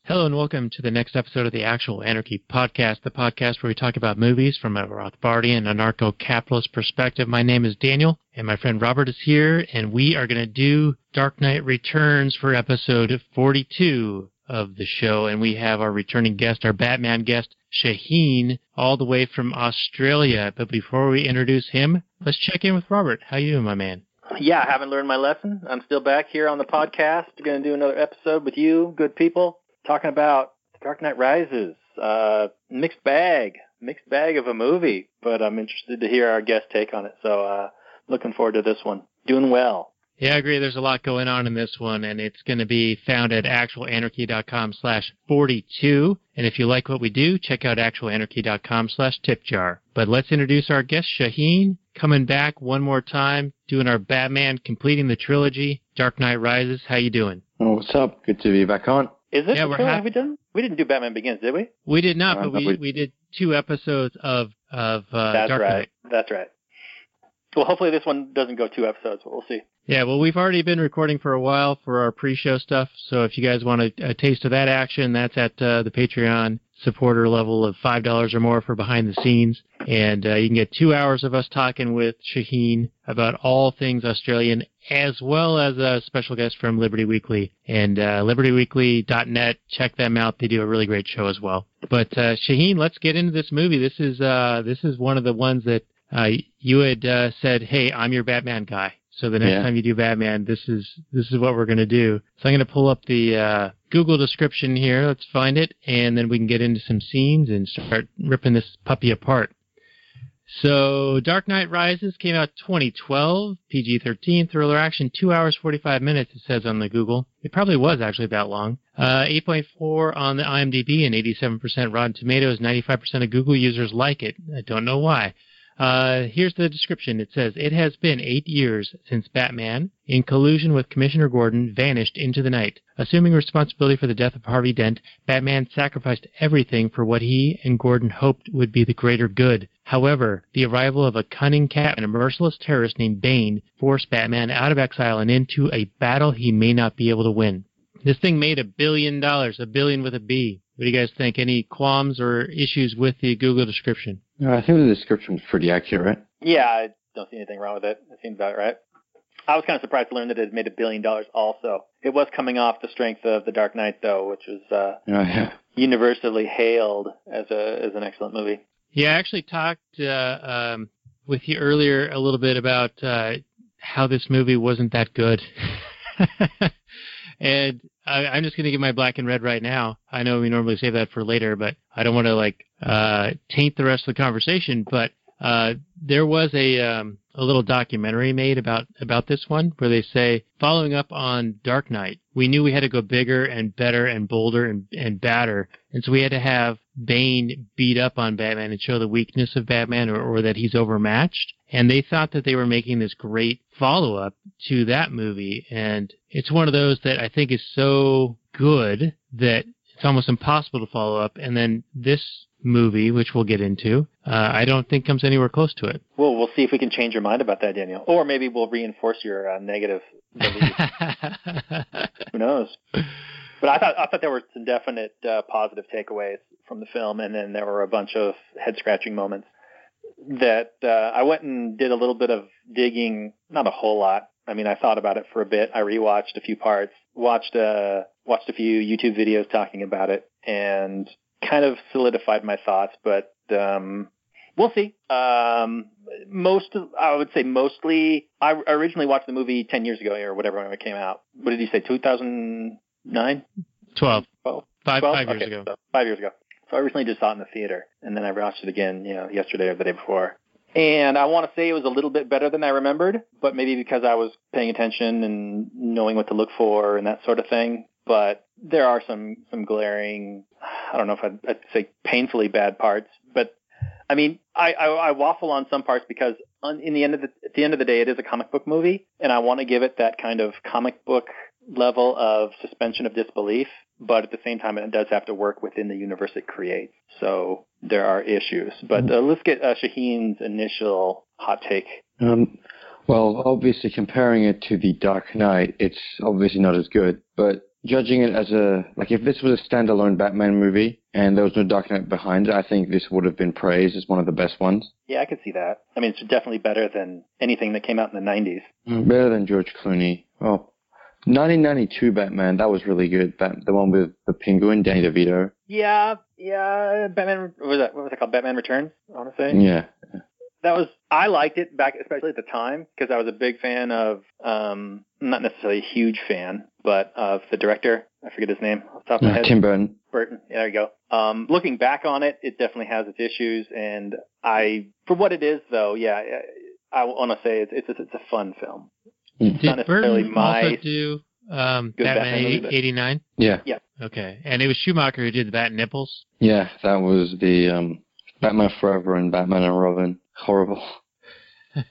Hello and welcome to the next episode of the Actual Anarchy Podcast, the podcast where we talk about movies from a Rothbardian, anarcho-capitalist perspective. My name is Daniel, and my friend Robert is here, and we are going to do Dark Knight Returns for episode 42 of the show, and we have our returning guest, our Batman guest, Shaheen, all the way from Australia. But before we introduce him, let's check in with Robert. How you doing, my man? Yeah, I haven't learned my lesson. I'm still back here on the podcast. Going to do another episode with you, good people, talking about Dark Knight Rises. Uh, mixed bag, mixed bag of a movie, but I'm interested to hear our guest take on it. So, uh, looking forward to this one. Doing well. Yeah, I agree. There's a lot going on in this one, and it's going to be found at actualanarchy.com slash 42. And if you like what we do, check out actualanarchy.com slash tipjar. But let's introduce our guest, Shaheen, coming back one more time, doing our Batman, completing the trilogy, Dark Knight Rises. How you doing? Oh, what's up? Good to be back on. Is this Yeah, the we're show? happy- Have we done? We didn't do Batman Begins, did we? We did not, Uh, but we, we- we did two episodes of, of uh, That's Dark right. Knight. That's right. Well, hopefully this one doesn't go two episodes, but we'll see. Yeah, well, we've already been recording for a while for our pre-show stuff. So if you guys want a, a taste of that action, that's at uh, the Patreon supporter level of five dollars or more for behind the scenes, and uh, you can get two hours of us talking with Shaheen about all things Australian, as well as a special guest from Liberty Weekly and uh, LibertyWeekly.net. Check them out; they do a really great show as well. But uh, Shaheen, let's get into this movie. This is uh, this is one of the ones that uh, you had uh, said, "Hey, I'm your Batman guy." So the next Yeah. time you do Batman, this is this is what we're going to do. So I'm going to pull up the uh, Google description here. Let's find it, and then we can get into some scenes and start ripping this puppy apart. So Dark Knight Rises came out 2012, PG-13, thriller action, two hours 45 minutes. It says on the Google. It probably was actually that long. Uh, 8.4 on the IMDb and 87% Rotten Tomatoes. 95% of Google users like it. I don't know why. Uh, here's the description. It says, It has been eight years since Batman, in collusion with Commissioner Gordon, vanished into the night. Assuming responsibility for the death of Harvey Dent, Batman sacrificed everything for what he and Gordon hoped would be the greater good. However, the arrival of a cunning cat and a merciless terrorist named Bane forced Batman out of exile and into a battle he may not be able to win. This thing made a billion dollars, a billion with a B. What do you guys think? Any qualms or issues with the Google description? No, I think the description was pretty accurate. Yeah, I don't see anything wrong with it. It seems about right. I was kind of surprised to learn that it had made a billion dollars also. It was coming off the strength of The Dark Knight, though, which was uh, Oh, yeah. universally hailed as a as an excellent movie. Yeah, I actually talked uh, um, with you earlier a little bit about uh, how this movie wasn't that good. and I, I'm just going to give my black and red right now. I know we normally save that for later, but I don't want to like uh, taint the rest of the conversation. But uh, there was a um, a little documentary made about about this one where they say following up on Dark Knight, we knew we had to go bigger and better and bolder and and badder, and so we had to have Bane beat up on Batman and show the weakness of Batman or, or that he's overmatched. And they thought that they were making this great follow up to that movie, and it's one of those that I think is so good that it's almost impossible to follow up. And then this movie, which we'll get into, uh, I don't think comes anywhere close to it. Well, we'll see if we can change your mind about that, Daniel, or maybe we'll reinforce your uh, negative. Who knows? But I thought I thought there were some definite uh, positive takeaways from the film, and then there were a bunch of head scratching moments that uh, I went and did a little bit of digging, not a whole lot. I mean, I thought about it for a bit. I rewatched a few parts, watched uh, watched a few YouTube videos talking about it, and kind of solidified my thoughts. But um, we'll see. Um, most, of, I would say, mostly. I originally watched the movie ten years ago or whatever when it came out. What did you say? Two thousand nine. 12. Well, Five 12? five years Okay, ago. so five years ago. So I recently just saw it in the theater, and then I watched it again, you know, yesterday or the day before. And I want to say it was a little bit better than I remembered, but maybe because I was paying attention and knowing what to look for and that sort of thing. But there are some some glaring, I don't know if I'd, I'd say painfully bad parts, but I mean, I, I, I waffle on some parts because on, in the end of the at the end of the day, it is a comic book movie, and I want to give it that kind of comic book level of suspension of disbelief. But at the same time, it does have to work within the universe it creates. So there are issues. But uh, let's get uh, Shaheen's initial hot take. Um, well, obviously comparing it to The Dark Knight, it's obviously not as good. But judging it as a like, if this was a standalone Batman movie and there was no Dark Knight behind it, I think this would have been praised as one of the best ones. Yeah, I could see that. I mean, it's definitely better than anything that came out in the 90s. Mm, Better than George Clooney. Oh, 1992 Batman, that was really good. Bat- the one with the Penguin, Danny DeVito. Yeah, yeah. Batman what was that? What was it called? Batman Returns. I want to say. Yeah. that was I liked it back, especially at the time, because I was a big fan of, um, not necessarily a huge fan, but of the director. I forget his name off the top of my head. Tim Burton. Burton. Yeah, there you go. Um, looking back on it, it definitely has its issues, and I, for what it is, though, yeah, I want to say it's it's a, it's a fun film. Mm. not Did necessarily Burton my also do um, good Batman Batman eighty nine? Yeah. Yeah. Okay, and it was Schumacher who did the Bat Nipples. Yeah, that was the um, Batman Forever and Batman and Robin. Horrible.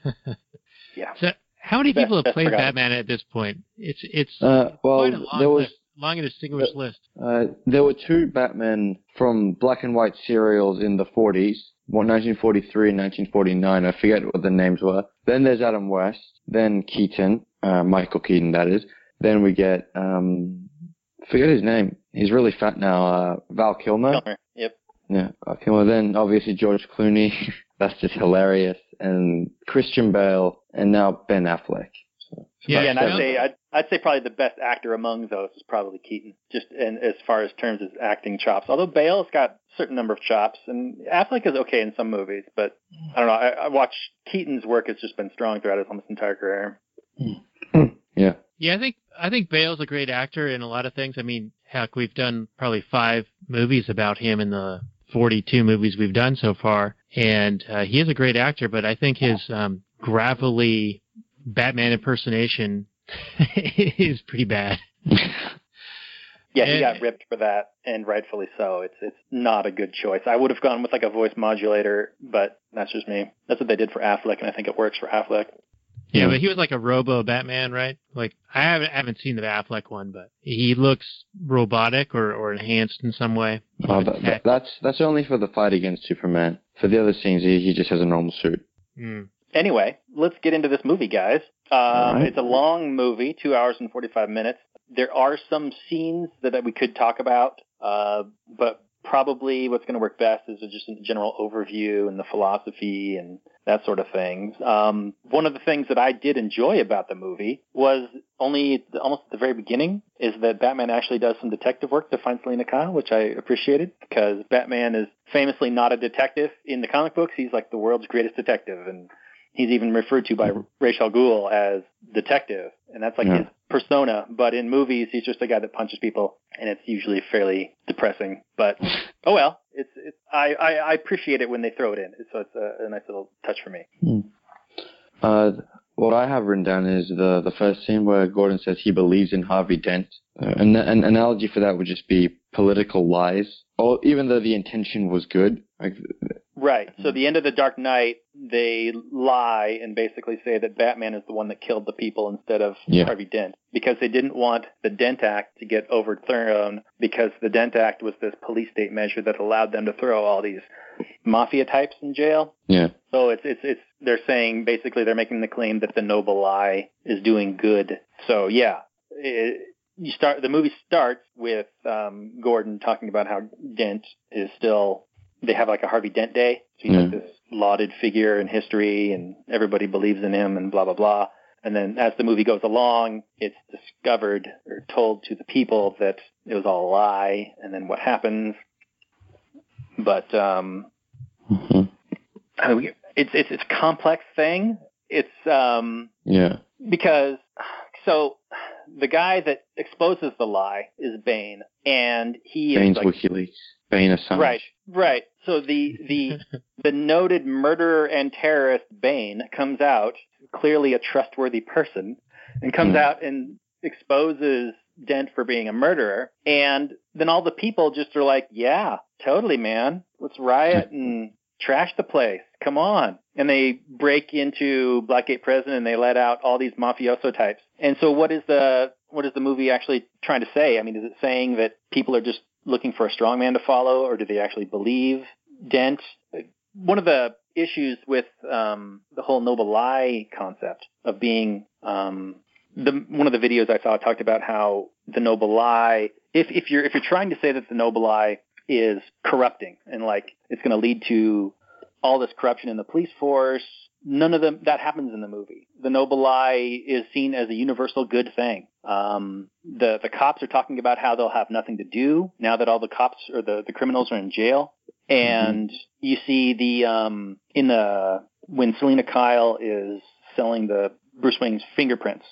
Yeah. So, how many people have played. Batman at this point? It's it's Uh, well, quite a long there was list, long and distinguished list. uh, there were two Batmen from black and white serials in the 40s, one 1943 and 1949. I forget what the names were. Then there's Adam West. Then Keaton, uh, Michael Keaton, that is. Then we get um, forget his name. He's really fat now. Uh, Val Kilmer. Kilmer. Yep. Yeah, Val Kilmer. Then obviously George Clooney. That's just hilarious. And Christian Bale, and now Ben Affleck. So, Yeah, Yeah, and I'd say I'd, I'd say probably the best actor among those is probably Keaton, just in, as far as terms of acting chops. Although Bale's got a certain number of chops, and Affleck is okay in some movies, but I don't know. I, I watch Keaton's work has just been strong throughout his almost entire career. Hmm. Hmm. yeah. Yeah, I think I think Bale's a great actor in a lot of things. I mean, heck, we've done probably five movies about him in the 42 movies we've done so far, and uh, he is a great actor. But I think his um, gravelly Batman impersonation is pretty bad. Yeah, he And- got ripped for that, and rightfully so. It's it's not a good choice. I would have gone with like a voice modulator, but that's just me. That's what they did for Affleck, and I think it works for Affleck. Yeah, Yeah. but he was like a Robo Batman, right? Like I haven't I haven't seen the Affleck one, but he looks robotic or, or enhanced in some way. Oh, that, that- that's that's only for the fight against Superman. For the other scenes, he, he just has a normal suit. Mm. Anyway, let's get into this movie, guys. Um, right. It's a long movie, two hours and 45 minutes. There are some scenes that, that we could talk about, uh, but probably what's going to work best is just a general overview and the philosophy and that sort of thing. Um, one of the things that I did enjoy about the movie was only almost at the very beginning is that Batman actually does some detective work to find Selina Kyle, which I appreciated because Batman is famously not a detective in the comic books. He's like the world's greatest detective and he's even referred to by Ra's al Ghul as detective, and that's like Yeah. his persona. But in movies, he's just a guy that punches people, and it's usually fairly depressing. But oh well, it's it's I I, I appreciate it when they throw it in, so it's a, a nice little touch for me. Uh, what I have written down is the the first scene where Gordon says he believes in Harvey Dent. Uh, an, an analogy for that would just be political lies, or even though the intention was good. Like, Right. So the end of the Dark Knight, they lie and basically say that Batman is the one that killed the people instead of Yeah. Harvey Dent because they didn't want the Dent Act to get overthrown because the Dent Act was this police state measure that allowed them to throw all these mafia types in jail. yeah, So it's it's it's they're saying basically they're making the claim that the noble lie is doing good. So yeah, it, you start the movie starts with um, Gordon talking about how Dent is still they have like a Harvey Dent Day. So he's like this lauded figure in history, and everybody believes in him, and blah blah blah. And then as the movie goes along, it's discovered or told to the people that it was all a lie, and then what happens. But um, hmm I mean, it's it's it's a complex thing. It's um yeah, because so the guy that exposes the lie is Bane, and he Bane's is like WikiLeaks. Bane Assange. Right, right. So the the the noted murderer and terrorist Bane comes out, clearly a trustworthy person, and comes Hmm. out and exposes Dent for being a murderer, and then all the people just are like, "Yeah, totally, man. Let's riot and trash the place. Come on!" And they break into Blackgate Prison and they let out all these mafioso types. And so, what is the what is the movie actually trying to say? I mean, is it saying that people are just looking for a strong man to follow, or do they actually believe Dent? One of the issues with um, the whole noble lie concept of being um, the one of the videos I saw talked about how the noble lie, if if you're if you're trying to say that the noble lie is corrupting and like it's going to lead to all this corruption in the police force, none of them that happens in the movie. The noble lie is seen as a universal good thing. Um, the the cops are talking about how they'll have nothing to do now that all the cops or the the criminals are in jail, and you see the um in the when Selina Kyle is selling the Bruce Wayne's fingerprints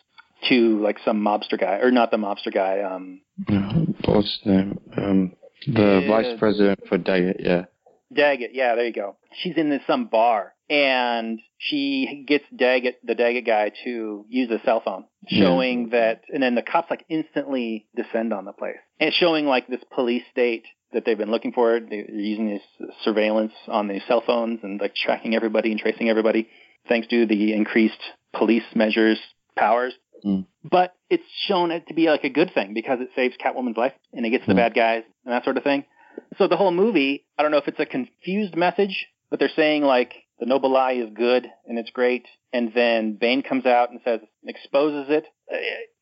to like some mobster guy or not the mobster guy um What's the name? Um, the Yeah. vice president for Daggett. Yeah. Daggett, yeah, there you go. She's in this some bar and she gets Daggett, the Daggett guy, to use a cell phone, Yeah. showing that, and then the cops like instantly descend on the place and showing like this police state that they've been looking for. They're using this surveillance on these cell phones and like tracking everybody and tracing everybody, thanks to the increased police measures powers. Mm. But it's shown it to be like a good thing because it saves Catwoman's life and it gets the Mm. bad guys and that sort of thing. So the whole movie, I don't know if it's a confused message, but they're saying like the noble lie is good and it's great, and then Bane comes out and says exposes it. Uh,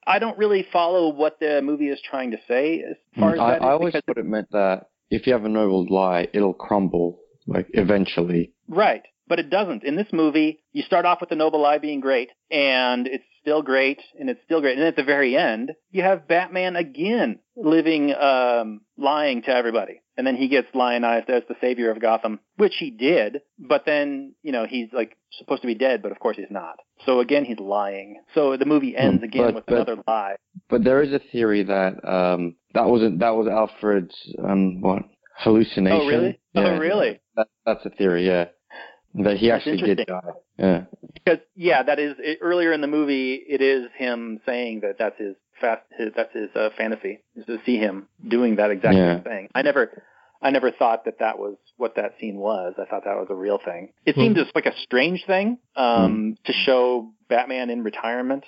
I don't really follow what the movie is trying to say as far as I, that is I always because thought it meant that if you have a noble lie, it'll crumble, like eventually. Right. But it doesn't. In this movie, you start off with the noble lie being great, and it's still great, and it's still great. And at the very end, you have Batman again living, um, lying to everybody. And then he gets lionized as the savior of Gotham, which he did. But then, you know, he's like supposed to be dead, but of course he's not. So again, he's lying. So the movie ends Hmm, again but- with but- another lie. But there is a theory that um that wasn't that was Alfred's um what hallucination. Oh, really? Yeah, Oh, really? That, that's a theory. Yeah, that he actually did die. Yeah. Because yeah, that is it, earlier in the movie. It is him saying that that's his fast. His, that's his uh, fantasy is to see him doing that exact Yeah. same thing. I never, I never thought that that was what that scene was. I thought that was a real thing. It Hmm. seemed just like a strange thing um, to show Batman in retirement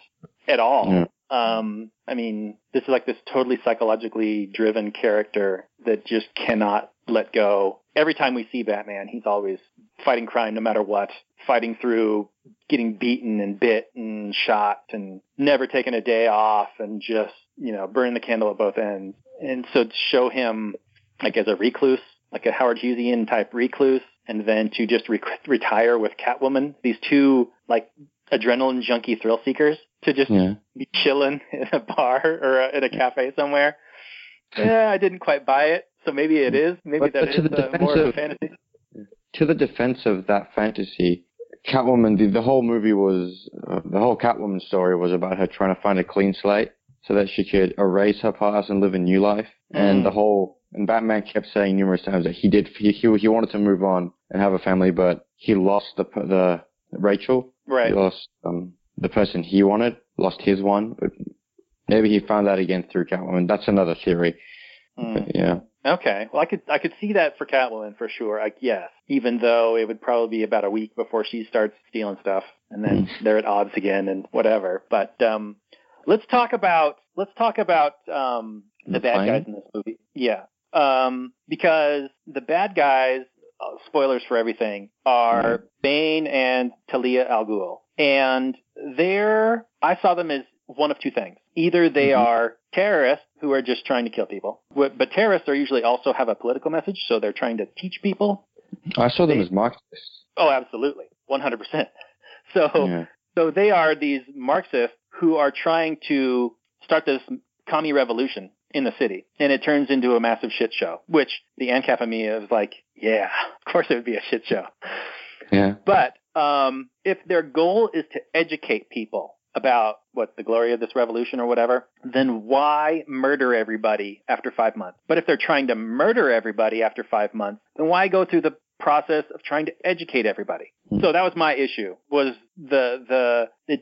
at all. Yeah. Um, I mean, this is like this totally psychologically driven character that just cannot let go. Every time we see Batman, he's always fighting crime no matter what, fighting through getting beaten and bit and shot and never taking a day off and just, you know, burning the candle at both ends. And so to show him like as a recluse, like a Howard Hughesian type recluse, and then to just re- retire with Catwoman, these two like adrenaline junkie thrill seekers to just Yeah. be chilling in a bar or uh, in a cafe somewhere. Yeah, I didn't quite buy it. So maybe it is. Maybe But- that but is uh, more of a fantasy. To the defense of that fantasy, Catwoman, the, the whole movie was uh, the whole Catwoman story was about her trying to find a clean slate so that she could erase her past and live a new life. And Mm. the whole and Batman kept saying numerous times that he did he he, he wanted to move on and have a family, but he lost the the Rachel. Right. He lost um, the person he wanted, lost his one. But maybe he found that again through Catwoman. That's another theory. But yeah. Okay. Well, I could I could see that for Catwoman for sure. I yes, even though it would probably be about a week before she starts stealing stuff, and then they're at odds again and whatever. But um, let's talk about let's talk about um, the, The bad fight? guys in this movie. Yeah. Um, because the bad guys, uh, spoilers for everything, are Bane and Talia al Ghul, and they're I saw them as one of two things. Either they Mhm. are terrorists who are just trying to kill people, but terrorists are usually also have a political message, so they're trying to teach people. I saw them They- as Marxists. Oh, absolutely, 100%. So, Yeah. so they are these Marxists who are trying to start this commie revolution in the city, and it turns into a massive shit show. Which the ANCAP of me is like, yeah, of course it would be a shit show. Yeah. But um, if their goal is to educate people about what the glory of this revolution or whatever, then why murder everybody after five months? But if they're trying to murder everybody after five months, then why go through the process of trying to educate everybody? Hmm. So that was my issue. Was the the the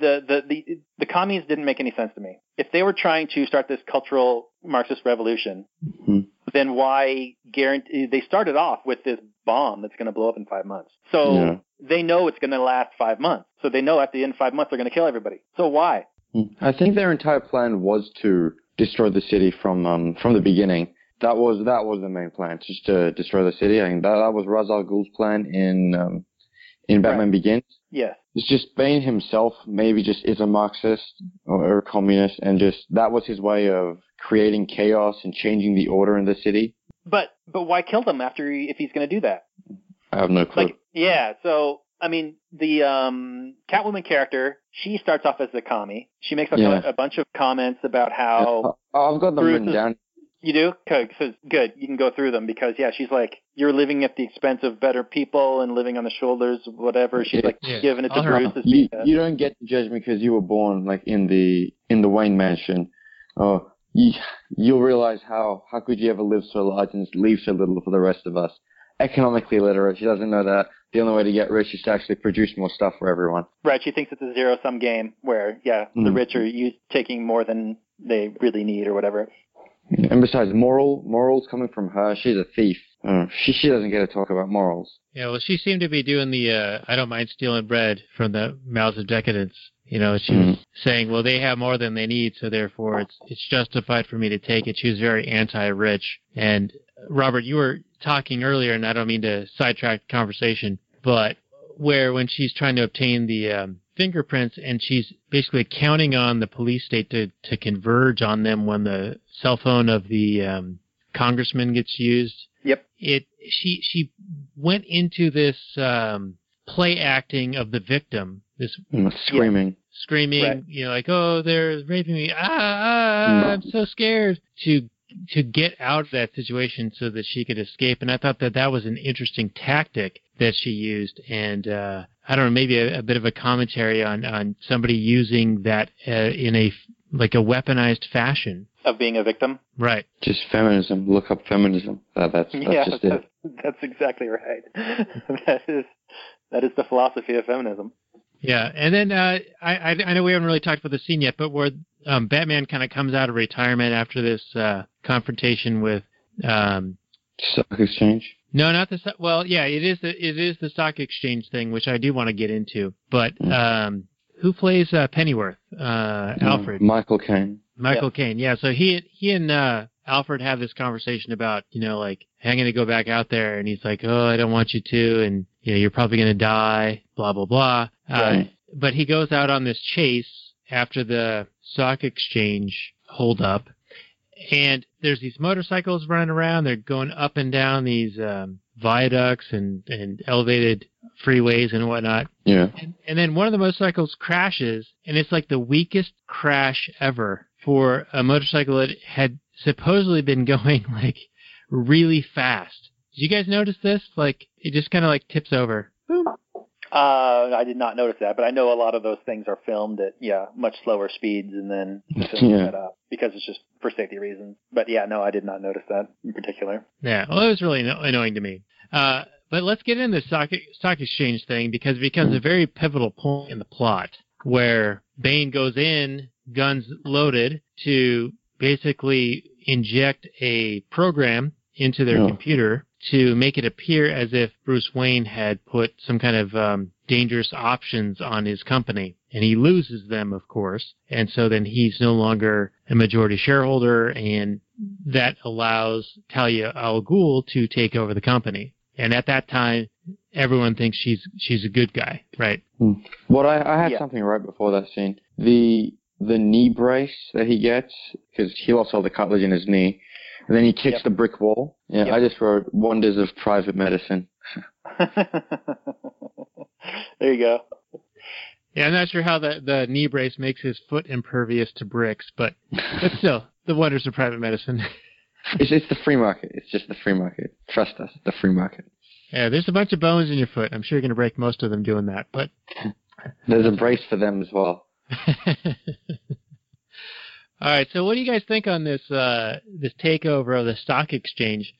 the the the, commies didn't make any sense to me. If they were trying to start this cultural Marxist revolution, Mhm. Then why guarantee? They started off with this bomb that's going to blow up in five months. So Yeah. they know it's going to last five months. So they know at the end of five months they're going to kill everybody. So why? Hmm. I think their entire plan was to destroy the city from um, from the beginning. That was that was the main plan, just to destroy the city. I think that, that was Ra's al Ghul's plan in um, in Batman Begins. Yes. It's just Bane himself maybe just is a Marxist or, or a communist, and just that was his way of creating chaos and changing the order in the city. But but why kill them after he, if he's going to do that? I have no clue. Like yeah. So I mean the um Catwoman character, she starts off as a commie. She makes a, Yeah. a bunch of comments about how Oh, I've got them Bruce written is- down. You do? Good. So good. You can go through them because yeah, she's like you're living at the expense of better people and living on the shoulders of whatever. She's Yeah. like Yeah. giving it to Bruce. as You, you don't get to judge me because you were born like in the in the Wayne Mansion. Oh, you, you'll realize how how could you ever live so large and leave so little for the rest of us. Economically literate, she doesn't know that the only way to get rich is to actually produce more stuff for everyone. right. She thinks it's a zero sum game where yeah, the Mm. rich are you taking more than they really need or whatever. And besides, moral morals coming from her, she's a thief. Uh, she she doesn't get to talk about morals. Yeah, well, she seemed to be doing the uh, I don't mind stealing bread from the mouths of decadence. You know, she was saying, well, they have more than they need, so therefore it's it's justified for me to take it. She was very anti-rich. And uh, Robert, you were talking earlier, and I don't mean to sidetrack the conversation, but where when she's trying to obtain the um, fingerprints and she's basically counting on the police state to to converge on them when the cell phone of the um, congressman gets used Yep. it she she went into this um play acting of the victim this Mm, Screaming. screaming Right. you know like oh they're raping me ah, ah Mm. i'm so scared to to get out of that situation so that she could escape and i thought that that was an interesting tactic that she used and uh i don't know maybe a, a bit of a commentary on on somebody using that uh, in a like a weaponized fashion Of being a victim. right Just feminism. Look up feminism. That, that's that's yeah, just it. that's, that's exactly right. that is that is the philosophy of feminism. Yeah, and then uh, I, I I know we haven't really talked about the scene yet, but where um, Batman kind of comes out of retirement after this uh, confrontation with um, Stock exchange. No, not the well, yeah, it is the it is the stock exchange thing, which I do want to get into. But Mm. um, who plays uh, Pennyworth? Uh, Alfred. Michael Caine. Michael Caine. Yeah, so he he and uh, Alfred have this conversation about you know like I'm going to go back out there, and he's like, oh, I don't want you to, and you know you're probably going to die, blah blah blah. Uh, Right. but he goes out on this chase after the stock exchange holdup, and there's these motorcycles running around. They're going up and down these um, viaducts and and elevated freeways and whatnot. Yeah. And, and then one of the motorcycles crashes, and it's like the weakest crash ever for a motorcycle that had supposedly been going like really fast. Did you guys notice this? Like it just kind of like tips over. Boom. Uh, I did not notice that, but I know a lot of those things are filmed at yeah much slower speeds, and then the Yeah. set up because it's just for safety reasons. But yeah, no, I did not notice that in particular. Yeah, well, it was really annoying to me. Uh, but let's get into the stock stock exchange thing because it becomes a very pivotal point in the plot where Bane goes in, guns loaded, to basically inject a program into their Yeah. computer to make it appear as if Bruce Wayne had put some kind of um, dangerous options on his company. And he loses them, of course. And so then he's no longer a majority shareholder, and that allows Talia al Ghul to take over the company. And at that time, everyone thinks she's she's a good guy, right? Well, I, I had Yeah. something right before that scene. The the knee brace that he gets because he lost all the cartilage in his knee, and then he kicks Yep. the brick wall. Yeah, Yep. I just wrote wonders of private medicine. there you go. Yeah, I'm not sure how the the knee brace makes his foot impervious to bricks, but but still, the wonders of private medicine. It's it's the free market. It's just the free market. Trust us, the free market. yeah, there's a bunch of bones in your foot. I'm sure you're gonna break most of them doing that, but There's a brace for them as well. All right, so what do you guys think on this uh, this takeover of the stock exchange?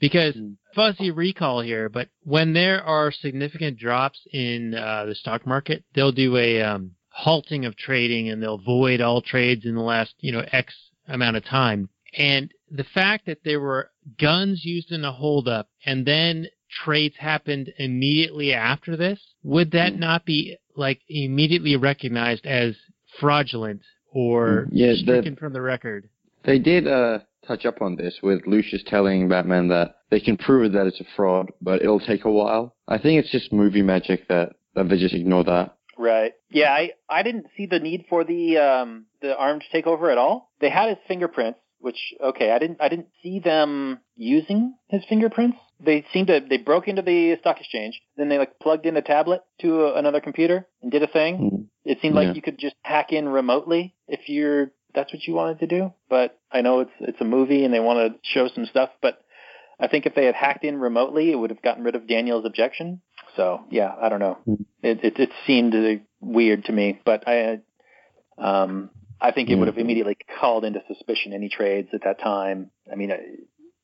Because Hmm. fuzzy recall here, but when there are significant drops in uh, the stock market, they'll do a um, halting of trading and they'll void all trades in the last you know X amount of time. And the fact that there were guns used in a holdup and then trades happened immediately after this, would that Hmm. not be like immediately recognized as fraudulent or Hmm. Yeah, the- stricken from the record? They did uh, touch up on this with Lucius telling Batman that they can prove that it's a fraud, but it'll take a while. I think it's just movie magic that, that they just ignore that. Right. Yeah, I I didn't see the need for the um the armed takeover at all. They had his fingerprints, which okay, I didn't I didn't see them using his fingerprints. They seemed to they broke into the stock exchange, then they like plugged in a tablet to a, another computer and did a thing. Mm. It seemed like Yeah. you could just hack in remotely if you're that's what you wanted to do. But I know it's it's a movie and they want to show some stuff, but I think if they had hacked in remotely, it would have gotten rid of Daniel's objection. So yeah, I don't know. Hmm. It it, it seemed uh, weird to me, but I um I think it would have immediately called into suspicion any trades at that time. I mean,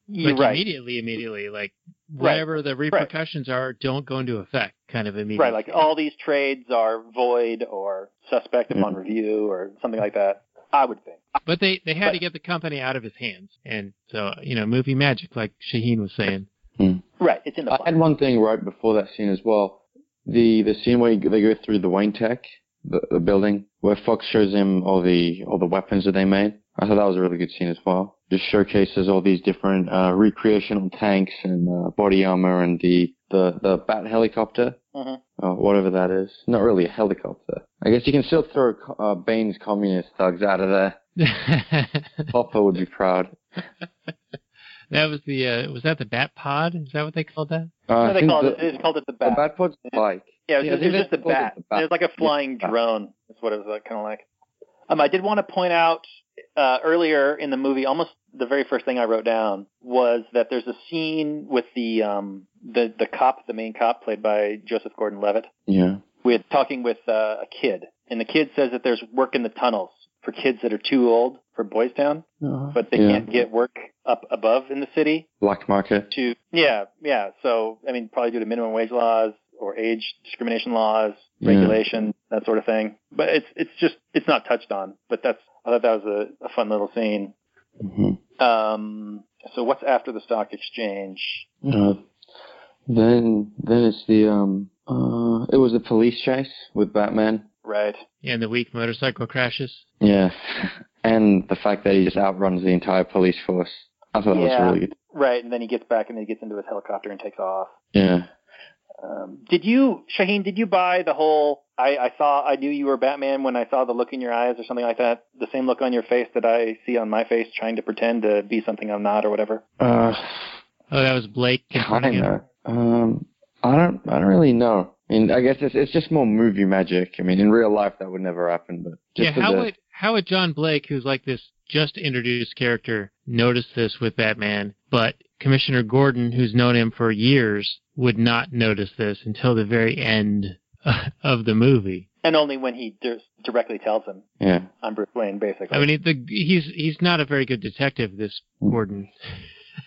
like right. immediately, immediately, like Right. whatever the repercussions are, don't go into effect, kind of immediately. Right, like all these trades are void or suspect upon Mhm. review or something like that. I would think. But they they had But- to get the company out of his hands, and so you know, movie magic, like Shaheen was saying. Right, it's in the I plot. had one thing right before that scene as well. The the scene where they go through the Wayne Tech, the, the building, where Fox shows him all the all the weapons that they made. I thought that was a really good scene as well. Just showcases all these different uh, recreational tanks and uh, body armor and the the the Bat helicopter, Mhm. uh, whatever that is. Not really a helicopter. I guess you can still throw uh, Bane's communist thugs out of there. Popper would be proud. that was the uh, was that the Bat Pod? Is that what they called that? Uh, What they called the, it? They called it the the bat. Bat Pod's like. Yeah, it was, Yeah, I it was just they the called it bat. the bat. It was like a flying Yeah. drone. That's what it was like, kind of like. Um, I did want to point out uh, earlier in the movie, almost the very first thing I wrote down was that there's a scene with the um, the the cop, the main cop, played by Joseph Gordon-Levitt, Yeah. with talking with uh, a kid, and the kid says that there's work in the tunnels for kids that are too old for Boys Town, but they Yeah. can't get work up above in the city Black market. to yeah yeah so i mean probably due to minimum wage laws or age discrimination laws Yeah. regulation that sort of thing but it's it's just it's not touched on but that's i thought that was a, a fun little scene hmm um so what's after the stock exchange Uh, then then it's the um uh it was the police chase with Batman. right And the weak motorcycle crashes. Yeah. and the fact that he just outruns the entire police force. I thought that was really good. right and then he gets back and then he gets into his helicopter and takes off Yeah. Um, did you Shaheen did you buy the whole I, I saw I knew you were Batman when I saw the look in your eyes or something like that the same look on your face that I see on my face trying to pretend to be something I'm not or whatever Uh Oh, that was Blake kinda. Um I don't I don't really know. I mean I guess it's it's just more movie magic. I mean in real life that would never happen, but just Yeah, how the, would how would John Blake, who's like this just introduced character, notice this with Batman, but Commissioner Gordon, who's known him for years, would not notice this until the very end of the movie. and only when he di- directly tells him Yeah. I'm Bruce Wayne, basically. I mean, he- the, he's he's not a very good detective. This Gordon.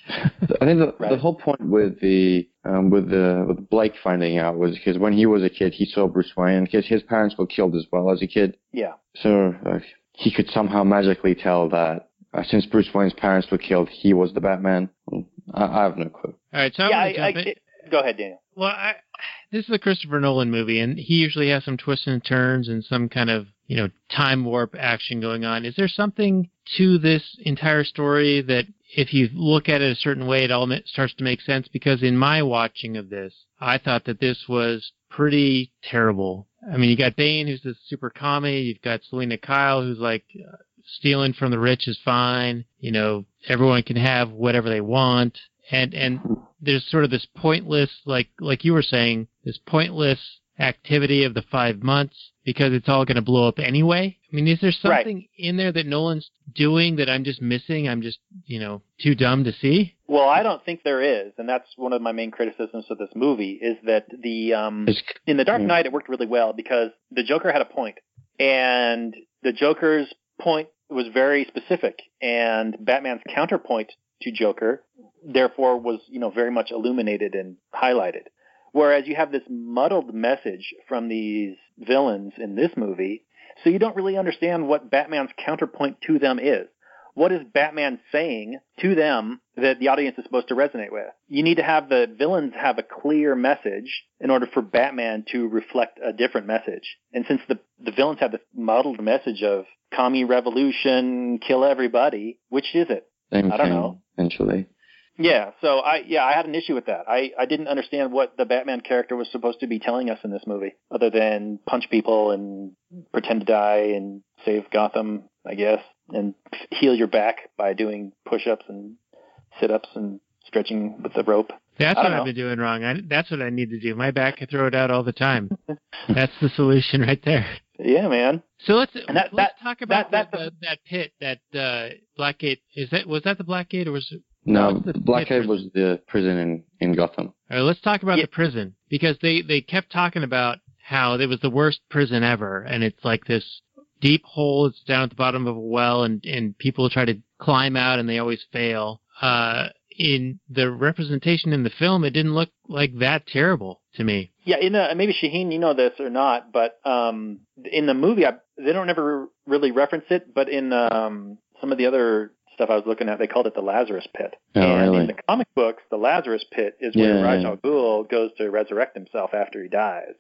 I think the, Right. the whole point with the um, with the with Blake finding out was because when he was a kid, he saw Bruce Wayne because his parents were killed as well as a kid. yeah, So uh, he could somehow magically tell that uh, since Bruce Wayne's parents were killed, he was the Batman. I, I have no clue. All right, so I yeah. wanna I, I, in- it- go ahead, Daniel. Well, I, this is a Christopher Nolan movie, and he usually has some twists and turns and some kind of you know time warp action going on. Is there something to this entire story that, if you look at it a certain way, it all starts to make sense? Because in my watching of this, I thought that this was pretty terrible. I mean, you got Bane, who's this super commie. You've got Selina Kyle, who's like uh, stealing from the rich is fine. You know, everyone can have whatever they want. And and there's sort of this pointless, like like you were saying, this pointless activity of the five months because it's all going to blow up anyway. I mean, is there Right. something in there that Nolan's doing that I'm just missing? I'm just you know too dumb to see. Well, I don't think there is, and that's one of my main criticisms of this movie is that the um, in the Dark Knight it worked really well because the Joker had a point, and the Joker's point was very specific, and Batman's counterpoint to Joker, therefore, was you know very much illuminated and highlighted. Whereas you have this muddled message from these villains in this movie, so you don't really understand what Batman's counterpoint to them is. What is Batman saying to them that the audience is supposed to resonate with? You need to have the villains have a clear message in order for Batman to reflect a different message. And since the, the villains have this muddled message of commie revolution, kill everybody, which is it? Same I don't thing, know. Eventually. Yeah, so I yeah, I had an issue with that. I, I didn't understand what the Batman character was supposed to be telling us in this movie, other than punch people and pretend to die and save Gotham, I guess, and heal your back by doing push-ups and sit-ups and stretching with the rope. That's what don't I've been doing wrong. I, that's what I need to do. My back, I throw it out all the time. that's the solution right there. Yeah, man. So let's And that- let's that- talk about that- the, that- the, that pit, that uh, Blackgate. Is that was that the Blackgate or was it? No, it's the Blackgate was the prison in, in Gotham. All right, let's talk about Yeah. the prison because they they kept talking about how it was the worst prison ever, and it's like this deep hole. It's down at the bottom of a well, and and people try to climb out, and they always fail. Uh, in the representation in the film, it didn't look like that terrible to me. Yeah, in the, maybe Shaheen, you know this or not, but um, in the movie, I, they don't ever really reference it. But in um, some of the other stuff I was looking at, they called it the Lazarus Pit. Oh, and really? in the comic books, the Lazarus Pit is where Yeah, Ra's yeah. al Ghul goes to resurrect himself after he dies.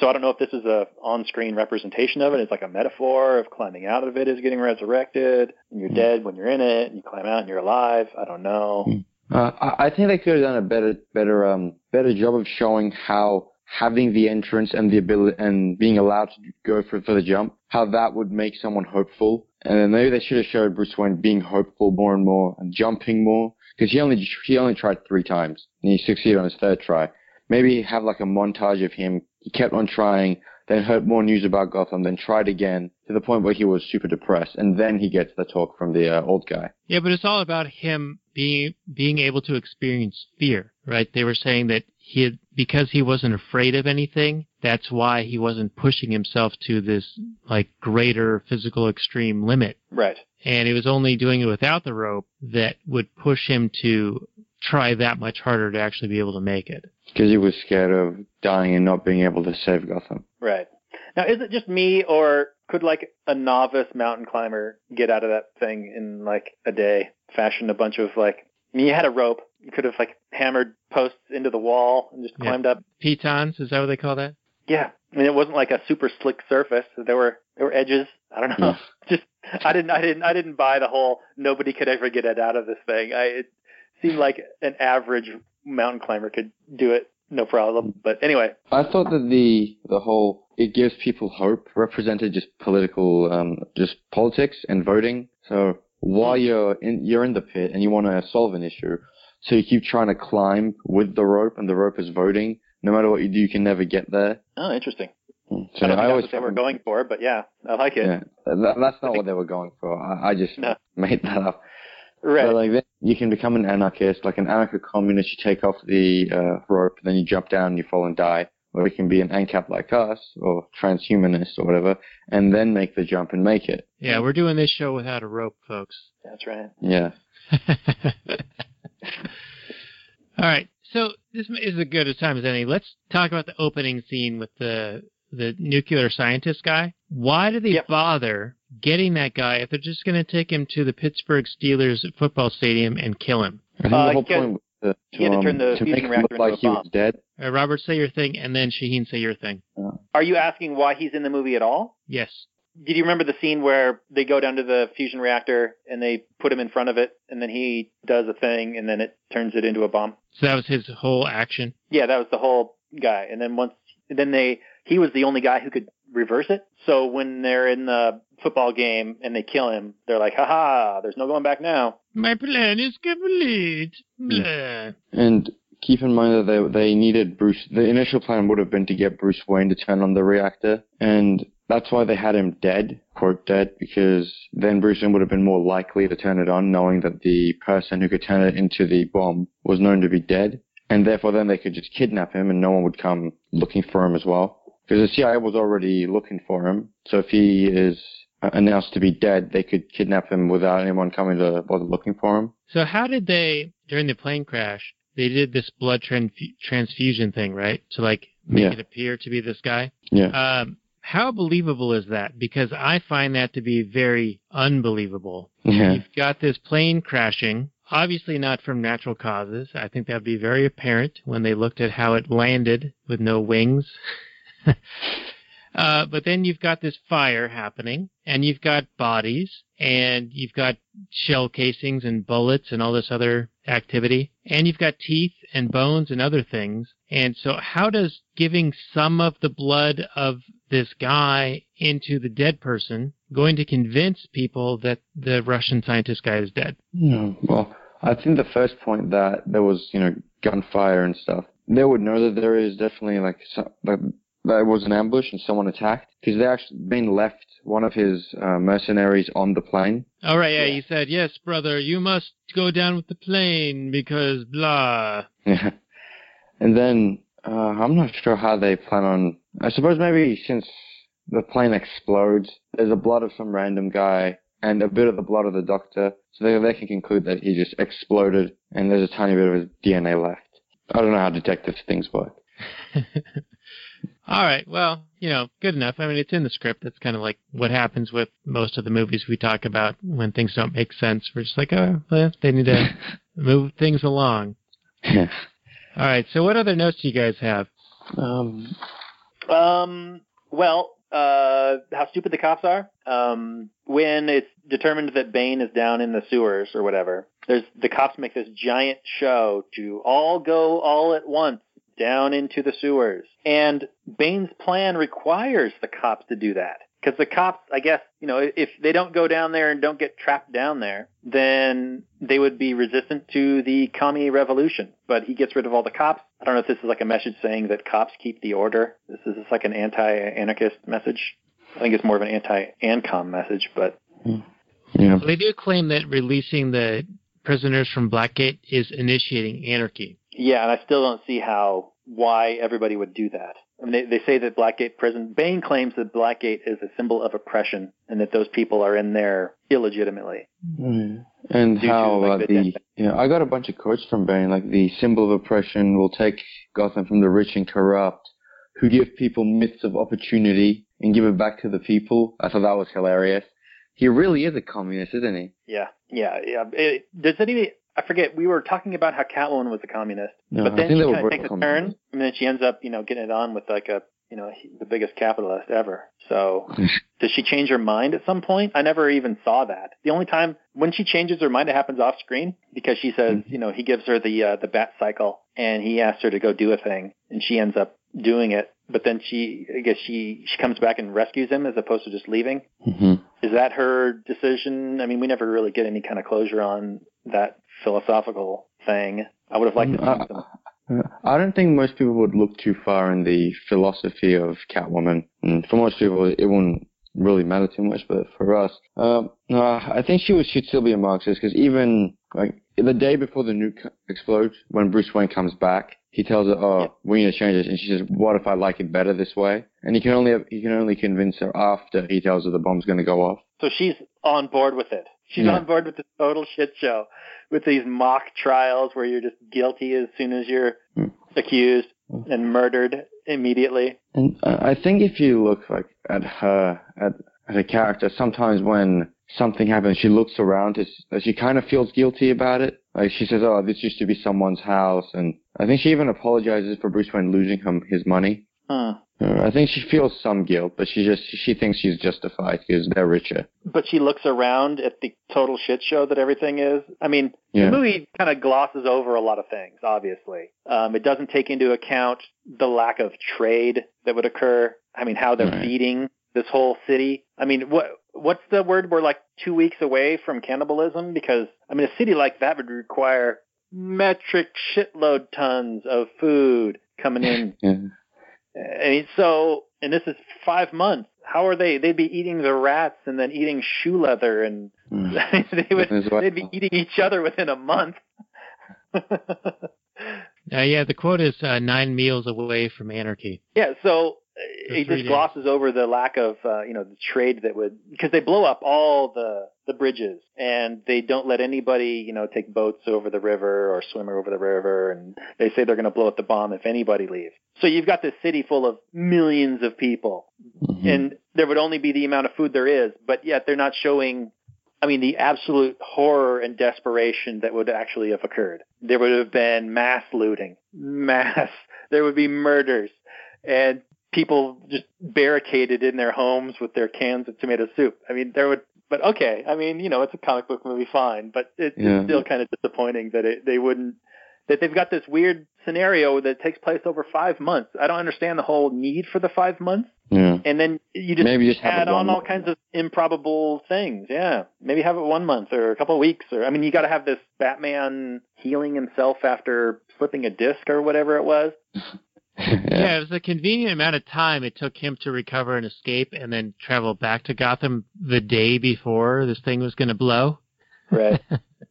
So I don't know if this is a on-screen representation of it. It's like a metaphor of climbing out of it is getting resurrected, and you're Hmm. dead when you're in it, and you climb out and you're alive. I don't know. Hmm. Uh, I, I think they could have done a better, better, um, better job of showing how having the entrance and the ability and being allowed to go for for the jump, how that would make someone hopeful. And then maybe they should have showed Bruce Wayne being hopeful more and more and jumping more because he only he only tried three times and he succeeded on his third try. Maybe have like a montage of him. He kept on trying, then heard more news about Gotham, then tried again to the point where he was super depressed, and then he gets the talk from the uh, old guy. Yeah, but it's all about him being being able to experience fear, right? They were saying that he had, because he wasn't afraid of anything, that's why he wasn't pushing himself to this like greater physical extreme limit. Right. And he was only doing it without the rope that would push him to try that much harder to actually be able to make it. Because he was scared of dying and not being able to save Gotham. Right. Now, is it just me, or could like a novice mountain climber get out of that thing in like a day? Fashion a bunch of like, I mean, you had a rope. You could have like hammered posts into the wall and just Yeah. climbed up. Pitons, is that what they call that? Yeah. I mean, it wasn't like a super slick surface. There were there were edges. I don't know. Hmm. Just I didn't I didn't I didn't buy the whole nobody could ever get it out of this thing. I it seemed like an average mountain climber could do it no problem. Hmm. But anyway, I thought that the the whole it gives people hope represented just political, um, just politics and voting. So while hmm. you're in you're in the pit and you want to solve an issue, so you keep trying to climb with the rope, and the rope is voting. No matter what you do, you can never get there. oh, interesting. So I don't think that's always what they were going for, but yeah, I like it. Yeah, that, that's not what they were going for. I, I just No. made that up. Right. So like you can become an anarchist, like an anarcho-communist. You take off the uh, rope, then you jump down, and you fall and die. Or you can be an ANCAP like us, or transhumanist, or whatever, and then make the jump and make it. Yeah, we're doing this show without a rope, folks. That's right. Yeah. All right, so this is as good a time as any. Let's talk about the opening scene with the the nuclear scientist guy. Why do they Yep. bother getting that guy if they're just going to take him to the Pittsburgh Steelers football stadium and kill him? I think Uh, the whole he had- point was to, to um, turn the to make him reactor look like into a he was dead. Uh, Robert, say your thing, and then Shaheen, say your thing. Are you asking why he's in the movie at all? Yes. Did you remember the scene where they go down to the fusion reactor and they put him in front of it, and then he does a thing, and then it turns it into a bomb? So that was his whole action. Yeah, that was the whole guy. And then once, then they, he was the only guy who could reverse it. So when they're in the football game and they kill him, they're like, "Ha ha! There's no going back now." My plan is complete. Hmm. Blah. And keep in mind that they they needed Bruce. The initial plan would have been to get Bruce Wayne to turn on the reactor, and that's why they had him dead, quote dead, because then Bruce Wayne would have been more likely to turn it on, knowing that the person who could turn it into the bomb was known to be dead, and therefore then they could just kidnap him, and no one would come looking for him as well. because the CIA was already looking for him. So if he is announced to be dead, they could kidnap him without anyone coming to bother looking for him. So how did they during the plane crash? They did this blood transf- transfusion thing, right? To like make Yeah. it appear to be this guy. Yeah. Um, how believable is that? Because I find that to be very unbelievable. Yeah. You've got this plane crashing, obviously not from natural causes. I think that would be very apparent when they looked at how it landed with no wings. uh, but then you've got this fire happening, and you've got bodies, and you've got shell casings and bullets and all this other activity, and you've got teeth and bones and other things. And so, how does giving some of the blood of this guy into the dead person going to convince people that the Russian scientist guy is dead? Yeah, well, I think the first point that there was, you know, gunfire and stuff, they would know that there is definitely like some, that that it was an ambush and someone attacked because they actually been left one of his uh, mercenaries on the plane. All right, yeah, Yeah. he said, yes, brother, you must go down with the plane because blah. Yeah, and then uh, I'm not sure how they plan on. I suppose maybe since the plane explodes, there's a blood of some random guy and a bit of the blood of the doctor, so they they can conclude that he just exploded and there's a tiny bit of his DNA left. I don't know how detective things work. All right, well, you know, good enough. I mean, it's in the script. That's kind of like what happens with most of the movies we talk about when things don't make sense. We're just like, oh, well, they need to move things along. Yeah. All right, so what other notes do you guys have? Um, Um, well, uh, how stupid the cops are. Um, when it's determined that Bane is down in the sewers or whatever, there's the cops make this giant show to all go all at once down into the sewers. And Bane's plan requires the cops to do that. Because the cops, I guess, you know, if they don't go down there and don't get trapped down there, then they would be resistant to the commie revolution. But he gets rid of all the cops. I don't know if this is like a message saying that cops keep the order. This is just like an anti-anarchist message. I think it's more of an anti-ANCOM message, but yeah. Well, they do claim that releasing the prisoners from Blackgate is initiating anarchy. yeah, and I still don't see how why everybody would do that. I mean, they, they say that Blackgate prison. Bane claims that Blackgate is a symbol of oppression, and that those people are in there illegitimately. Mm. And Due to, how like, about the the, yeah, I got a bunch of quotes from Bane, like the symbol of oppression will take Gotham from the rich and corrupt, who give people myths of opportunity and give it back to the people. I thought that was hilarious. He really is a communist, isn't he? Yeah, yeah, yeah. It, does any? I forget. We were talking about how Catwoman was a communist, No, but then she kind of takes a turn, and then she ends up, you know, getting it on with like a, you know, the biggest capitalist ever. So, does she change her mind at some point? I never even saw that. The only time when she changes her mind, it happens off screen because she says, Mhm. you know, he gives her the uh, the bat cycle, and he asks her to go do a thing, and she ends up doing it. But then she, I guess she she comes back and rescues him as opposed to just leaving. hmm Is that her decision? I mean, we never really get any kind of closure on that philosophical thing. I would have liked to see Mm, some. Uh, I don't think most people would look too far in the philosophy of Catwoman. And for most people, it wouldn't really matter too much, but for us, um, no, I think she would should still be a Marxist because even like the day before the nuke explodes, when Bruce Wayne comes back, he tells her, "Oh, Yeah. we need to change this," and she says, "What if I like it better this way?" And he can only he can only convince her after he tells her the bomb's going to go off. So she's on board with it. She's Yeah. on board with the total shit show, with these mock trials where you're just guilty as soon as you're Hmm. accused Hmm. and murdered immediately. And I think if you look like at her at, at her character, sometimes when something happens, she looks around. It's, she kind of feels guilty about it. Like she says, "Oh, this used to be someone's house," and I think she even apologizes for Bruce Wayne losing him his money. Hmm. Uh, I think she feels some guilt, but she just she thinks she's justified because they're richer. But she looks around at the total shit show that everything is. I mean, Yeah. the movie kind of glosses over a lot of things, obviously. Um, it doesn't take into account the lack of trade that would occur. I mean, how they're Right. feeding this whole city. I mean, what what's the word? We're like two weeks away from cannibalism because, I mean, a city like that would require metric shitload tons of food coming in. Yeah. I mean, so, and this is five months. How are they? They'd be eating the rats and then eating shoe leather and Mm. they would, well. they'd be eating each other within a month. Uh, yeah, the quote is uh, nine meals away from anarchy. yeah, so For he three just days. glosses over the lack of uh, you know the trade that would because they blow up all the the bridges and they don't let anybody you know take boats over the river or swim over the river and they say they're going to blow up the bomb if anybody leaves. So you've got this city full of millions of people Mhm. and there would only be the amount of food there is, but yet they're not showing. I mean, the absolute horror and desperation that would actually have occurred. There would have been mass looting, mass. There would be murders, and people just barricaded in their homes with their cans of tomato soup. I mean, there would. But okay, I mean, you know, it's a comic book movie, fine. But it, Yeah. it's still kind of disappointing that it, they wouldn't. That they've got this weird scenario that takes place over five months. I don't understand the whole need for the five months yeah. and then you just Maybe just add on all month. kinds of improbable things. Yeah, maybe have it one month or a couple of weeks, or I mean, you got to have this Batman healing himself after slipping a disc or whatever it was. Yeah. it was a convenient amount of time it took him to recover and escape and then travel back to Gotham the day before this thing was going to blow. Right.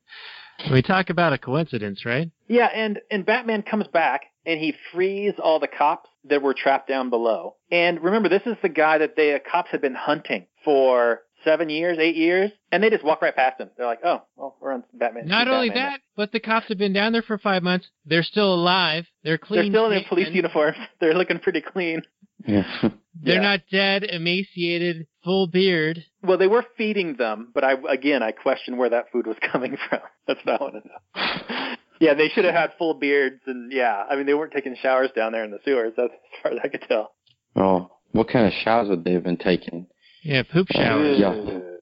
we talk about a coincidence, right? yeah, and and Batman comes back and he frees all the cops that were trapped down below. And remember, this is the guy that the cops had been hunting for seven years, eight years, and they just walk right past him. They're like, "Oh, well, we're on Batman." Not only Batman now." that, but the cops have been down there for five months. They're still alive. They're clean. They're still in their police uniforms. They're looking pretty clean. yeah. They're Yeah. not dead, emaciated, full beard. Well, they were feeding them, but I again I question where that food was coming from. That's what I want to know. yeah, they should have had full beards, and yeah, I mean they weren't taking showers down there in the sewers. That's as far as I could tell. Oh, what kind of showers would they have been taking? Yeah, poop showers. Yeah.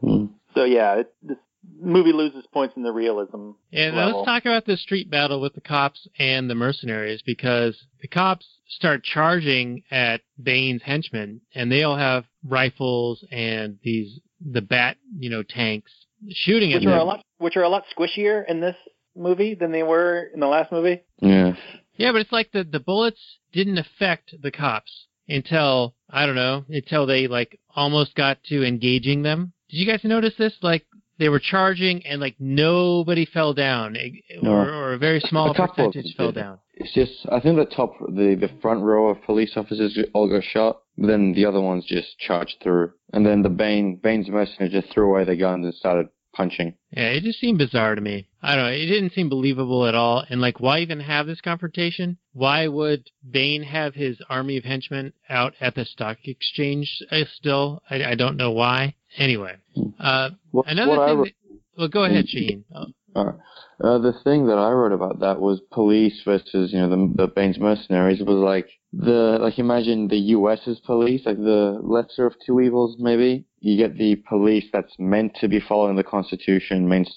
Hmm. so yeah, it, this movie loses points in the realism. Yeah, level. let's talk about the street battle with the cops and the mercenaries because the cops start charging at Bane's henchmen, and they all have rifles and these the bat, you know, tanks shooting at which are a lot which are a lot squishier in this movie than they were in the last movie. Yeah. Yeah, but it's like the the bullets didn't affect the cops until I don't know until they like almost got to engaging them. Did you guys notice this? Like they were charging and like nobody fell down, No. or, or a very small A of percentage fell did. down. It's just, I think the top, the, the front row of police officers all got shot. Then the other ones just charged through. And then the Bane, Bane's mercenaries just threw away their guns and started punching. Yeah, it just seemed bizarre to me. I don't know. It didn't seem believable at all. And like, why even have this confrontation? Why would Bane have his army of henchmen out at the stock exchange uh, still? I, I don't know why. Anyway, uh, What, another what thing. wrote- that, well, go ahead, Sheen. Oh. Uh, the thing that I wrote about that was police versus, you know, the, the Bane's mercenaries was like the, like imagine the US's police, like the lesser of two evils maybe. You get the police that's meant to be following the Constitution, meant,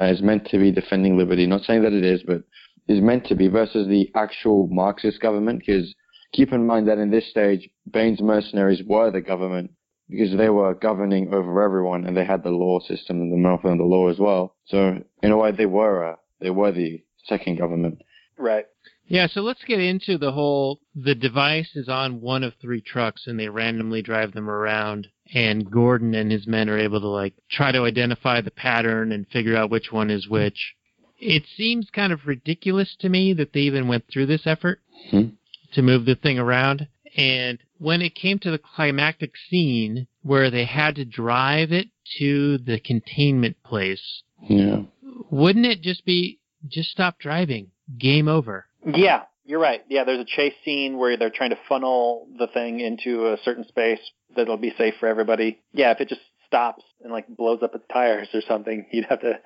uh, is meant to be defending liberty. Not saying that it is, but is meant to be versus the actual Marxist government because keep in mind that in this stage, Bane's mercenaries were the government because they were governing over everyone and they had the law system and the monopoly on the law as well. So in a way, they were uh, they were the second government. Right. Yeah, so let's get into the whole the device is on one of three trucks and they randomly drive them around and Gordon and his men are able to like try to identify the pattern and figure out which one is which. It seems kind of ridiculous to me that they even went through this effort Hmm. to move the thing around. And when it came to the climactic scene where they had to drive it to the containment place, Yeah. wouldn't it just be just stop driving? Game over. Yeah, you're right. Yeah, there's a chase scene where they're trying to funnel the thing into a certain space that'll be safe for everybody. Yeah, if it just stops and like blows up its tires or something, you'd have to.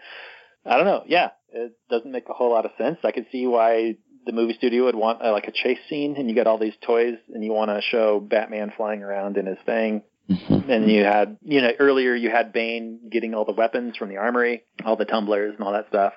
I don't know. Yeah, it doesn't make a whole lot of sense. I could see why the movie studio would want uh, like a chase scene, and you got all these toys, and you want to show Batman flying around in his thing. Mhm. And you had, you know, earlier you had Bane getting all the weapons from the armory, all the tumblers and all that stuff.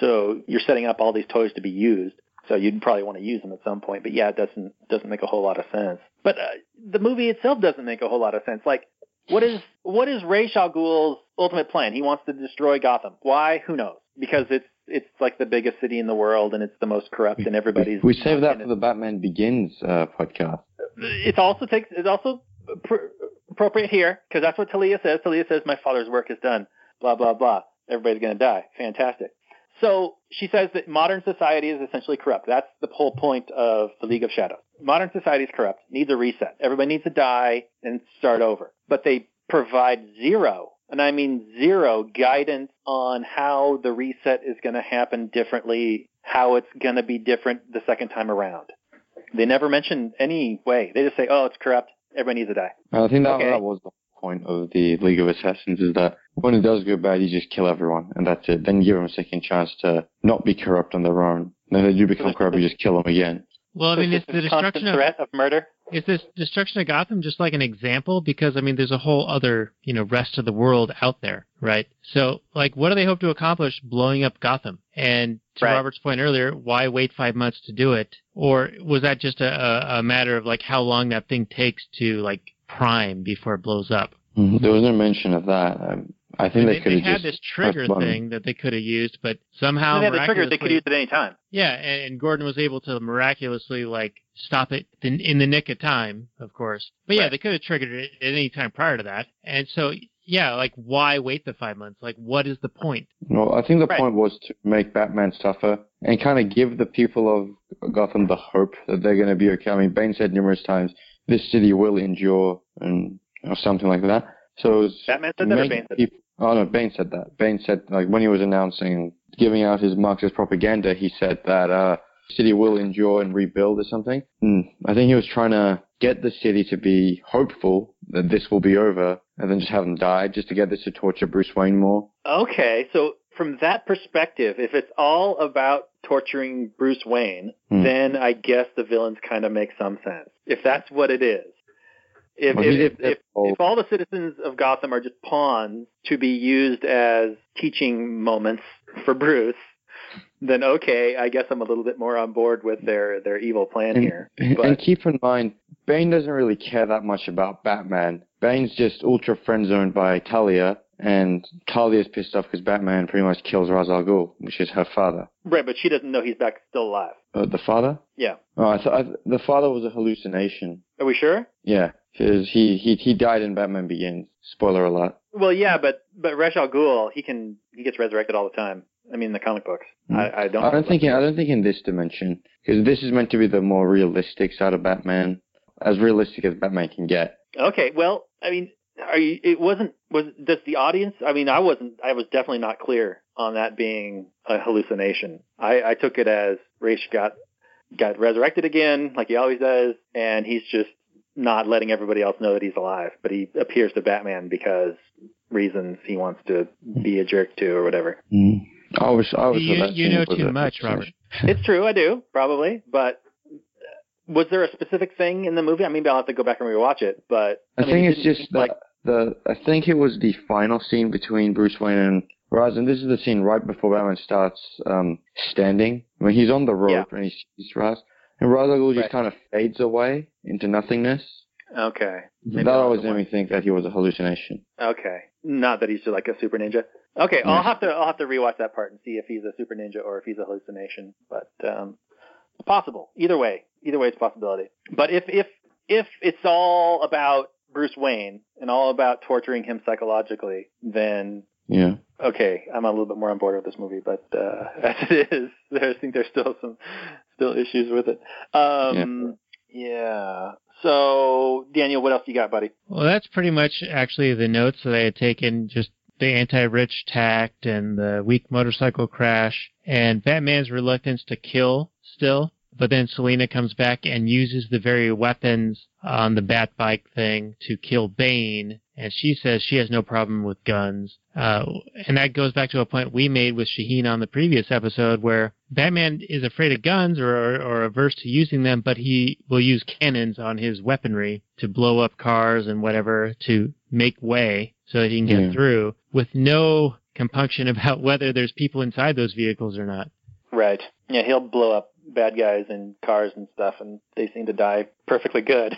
So you're setting up all these toys to be used. So you'd probably want to use them at some point. But yeah, it doesn't doesn't make a whole lot of sense. But uh, the movie itself doesn't make a whole lot of sense. Like, what is what is Ra's al Ghul's ultimate plan? He wants to destroy Gotham. Why? Who knows? Because it's it's like the biggest city in the world, and it's the most corrupt, and everybody's. We saved that for the Batman Begins uh, podcast. It also takes it's also pr- appropriate here because that's what Talia says. Talia says my father's work is done. Blah blah blah. Everybody's gonna die. Fantastic. So she says that modern society is essentially corrupt. That's the whole point of the League of Shadows. Modern society is corrupt, needs a reset. Everybody needs to die and start over. But they provide zero, and I mean zero, guidance on how the reset is going to happen differently, how it's going to be different the second time around. They never mention any way. They just say, oh, it's corrupt. Everybody needs to die. I think that, Okay. that was the point of the League of Assassins is that when it does go bad, you just kill everyone, and that's it. Then you give them a second chance to not be corrupt on their own. Then they do become corrupt, you just kill them again. Well, I mean, is it's the destruction of threat of murder. is this destruction of Gotham just like an example? Because I mean, there's a whole other you know rest of the world out there, right? So like, what do they hope to accomplish blowing up Gotham? And to Right. Robert's point earlier, why wait five months to do it? Or was that just a, a, a matter of like how long that thing takes to like prime before it blows up? Mhm. There was no mention of that. Um, I think they, they could they have had this trigger thing that they could have used, but somehow they had the trigger they could use at any time. Yeah, and, and Gordon was able to miraculously like stop it in, in the nick of time, of course. But yeah, Right. they could have triggered it at any time prior to that. And so yeah, like why wait the five months? Like what is the point? No, I think the Right. point was to make Batman suffer and kind of give the people of Gotham the hope that they're going to be okay. I mean, Bane said numerous times, "This city will endure," and or something like that. So it's Batman said that or make Bane said peop- Oh no, Bane said that. Bane said like when he was announcing giving out his Marxist propaganda, he said that uh, city will endure and rebuild or something. Mm, I think he was trying to get the city to be hopeful that this will be over, and then just have them die, just to get this to torture Bruce Wayne more. Okay, so from that perspective, if it's all about torturing Bruce Wayne, Hmm. then I guess the villains kind of make some sense. If that's what it is. If, Well, if, if, if, if all the citizens of Gotham are just pawns to be used as teaching moments for Bruce, then okay, I guess I'm a little bit more on board with their, their evil plan And, here. and But keep in mind, Bane doesn't really care that much about Batman. Bane's just ultra friend zoned by Talia, and Talia's pissed off because Batman pretty much kills Ra's al Ghul, which is her father. right, but she doesn't know he's back still alive. Uh, the father? Yeah. Oh, I thought I, the father was a hallucination. Are we sure? Yeah, because he, he he died in Batman Begins. Spoiler alert. Well, yeah, but but Ra's al Ghul, he can he gets resurrected all the time. I mean, the comic books. Hmm. I, I don't. I don't think in, I don't think in this dimension because this is meant to be the more realistic side of Batman, as realistic as Batman can get. Okay, well, I mean, are you? It wasn't. Was does the audience? I mean, I wasn't. I was definitely not clear on that being a hallucination. I, I took it as Ra's got got resurrected again, like he always does, and he's just not letting everybody else know that he's alive. But he appears to Batman because reasons he wants to be a jerk to or whatever. Mm. I was I was You, you know too much, Robert. It's true, I do probably, but. Was there a specific thing in the movie? I mean, maybe I'll have to go back and rewatch it. But I, mean, think it's just like the, the I think it was the final scene between Bruce Wayne and Ra's, and this is the scene right before Batman starts um, standing when he's on the road Yeah. and he sees Ra's, and Ra's al Ghul just Right. kind of fades away into nothingness. okay. Maybe that always made me think that he was a hallucination. Okay. Not that he's just like a super ninja. Okay, Yeah. I'll have to I'll have to rewatch that part and see if he's a super ninja or if he's a hallucination. But um it's possible. Either way. Either way it's a possibility. But if if if it's all about Bruce Wayne and all about torturing him psychologically, then Yeah. okay, I'm a little bit more on board with this movie, but uh as it is, I think there's still some still issues with it. Um yeah. So Daniel, what else you got, buddy? Well, that's pretty much actually the notes that I had taken, just the anti-rich tact and the weak motorcycle crash and Batman's reluctance to kill still. But then Selina comes back and uses the very weapons on the bat bike thing to kill Bane. And she says she has no problem with guns. Uh, and that goes back to a point we made with Shaheen on the previous episode where Batman is afraid of guns or, or, or averse to using them, but he will use cannons on his weaponry to blow up cars and whatever to make way so that he can get Yeah. through with no compunction about whether there's people inside those vehicles or not. Right. Yeah, he'll blow up bad guys and cars and stuff, and they seem to die perfectly good.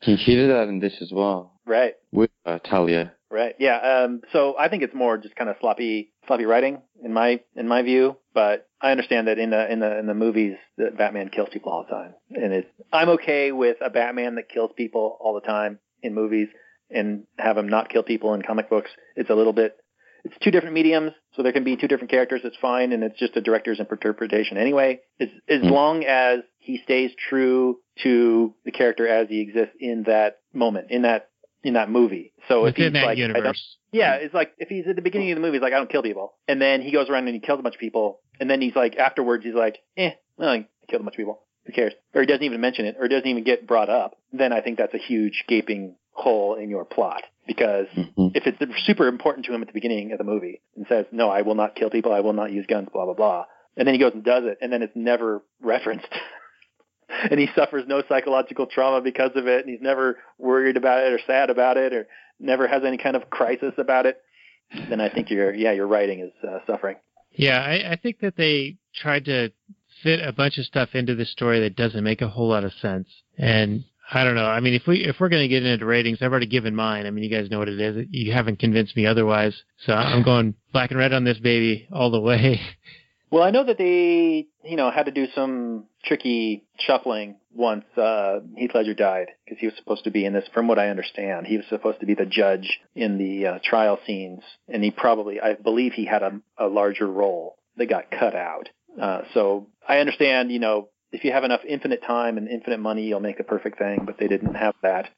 He, he did that in this as well right. with uh, Talia. Right. Yeah. Um, so I think it's more just kind of sloppy, sloppy writing in my in my view. But I understand that in the in the in the movies, that Batman kills people all the time, and it's I'm okay with a Batman that kills people all the time in movies, and have him not kill people in comic books. It's a little bit it's two different mediums, so there can be two different characters. It's fine, and it's just a director's interpretation anyway. As as Hmm. long as he stays true to the character as he exists in that moment, in that in that movie. So if Within he's that like, universe. yeah, it's like if he's at the beginning of the movie, he's like, I don't kill people, and then he goes around and he kills a bunch of people, and then he's like, afterwards, he's like, eh, well, I killed a bunch of people. Who cares? Or he doesn't even mention it, or it doesn't even get brought up. Then I think that's a huge gaping hole in your plot because Mhm. if it's super important to him at the beginning of the movie and says, no, I will not kill people, I will not use guns, blah blah blah, and then he goes and does it, and then it's never referenced. And he suffers no psychological trauma because of it, and he's never worried about it or sad about it, or never has any kind of crisis about it. Then I think your yeah your writing is uh, suffering. Yeah, I, I think that they tried to fit a bunch of stuff into the story that doesn't make a whole lot of sense. And I don't know. I mean, if we if we're going to get into ratings, I've already given mine. I mean, you guys know what it is. You haven't convinced me otherwise. So I'm going black and red on this baby all the way. Well, I know that they, you know, had to do some tricky shuffling once uh, Heath Ledger died because he was supposed to be in this. From what I understand, he was supposed to be the judge in the uh, trial scenes, and he probably, I believe, he had a, a larger role that got cut out. Uh, so I understand, you know, if you have enough infinite time and infinite money, you'll make the perfect thing, but they didn't have that.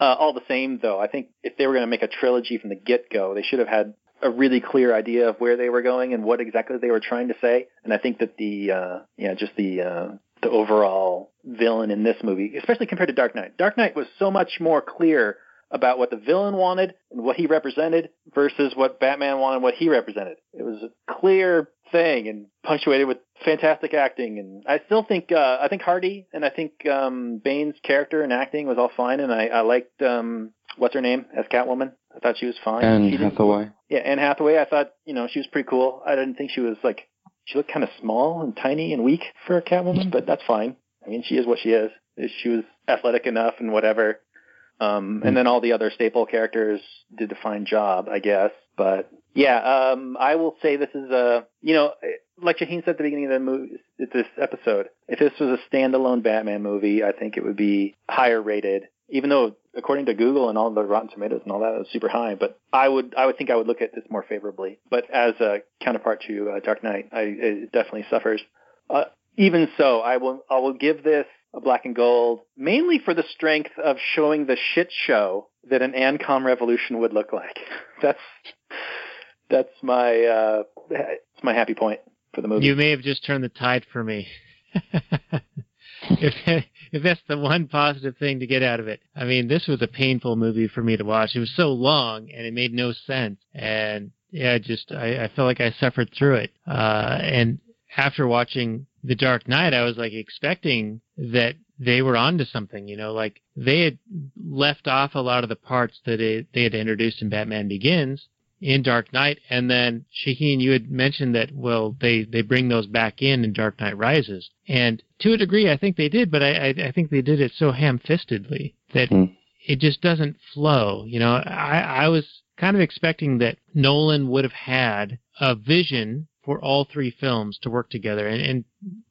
Uh, all the same, though, I think if they were going to make a trilogy from the get-go, they should have had a really clear idea of where they were going and what exactly they were trying to say. And I think that the uh, yeah, just the uh, the overall villain in this movie, especially compared to Dark Knight, Dark Knight was so much more clear about what the villain wanted and what he represented versus what Batman wanted and what he represented. It was a clear thing and punctuated with fantastic acting. And I still think uh, I think Hardy and I think um, Bane's character and acting was all fine. And I, I liked um, what's her name as Catwoman. I thought she was fine. And Hathaway. yeah, Anne Hathaway, I thought, you know, she was pretty cool. I didn't think she was like, she looked kind of small and tiny and weak for a Catwoman, but that's fine. I mean, she is what she is. She was athletic enough and whatever. Um, and then all the other staple characters did a fine job, I guess. But yeah, um, I will say this is a, you know, like Shaheen said at the beginning of the movie, this episode, if this was a standalone Batman movie, I think it would be higher rated. Even though, according to Google and all the Rotten Tomatoes and all that, it was super high. But I would, I would think I would look at this more favorably. But as a counterpart to uh, Dark Knight, I, it definitely suffers. Uh, even so, I will, I will give this a black and gold, mainly for the strength of showing the shit show that an Ancom revolution would look like. That's that's my uh, it's my happy point for the movie. You may have just turned the tide for me. if if that's the one positive thing to get out of it. I mean, this was a painful movie for me to watch. It was so long and it made no sense. And yeah, just I, I felt like I suffered through it. Uh, and after watching The Dark Knight, I was like expecting that they were onto something. You know, like they had left off a lot of the parts that it, they had introduced in Batman Begins in Dark Knight, and then Shaheen, you had mentioned that well, they they bring those back in in Dark Knight Rises, and to a degree, I think they did, but I I, I think they did it so ham-fistedly that Hmm. it just doesn't flow. You know, I I was kind of expecting that Nolan would have had a vision for all three films to work together, and, and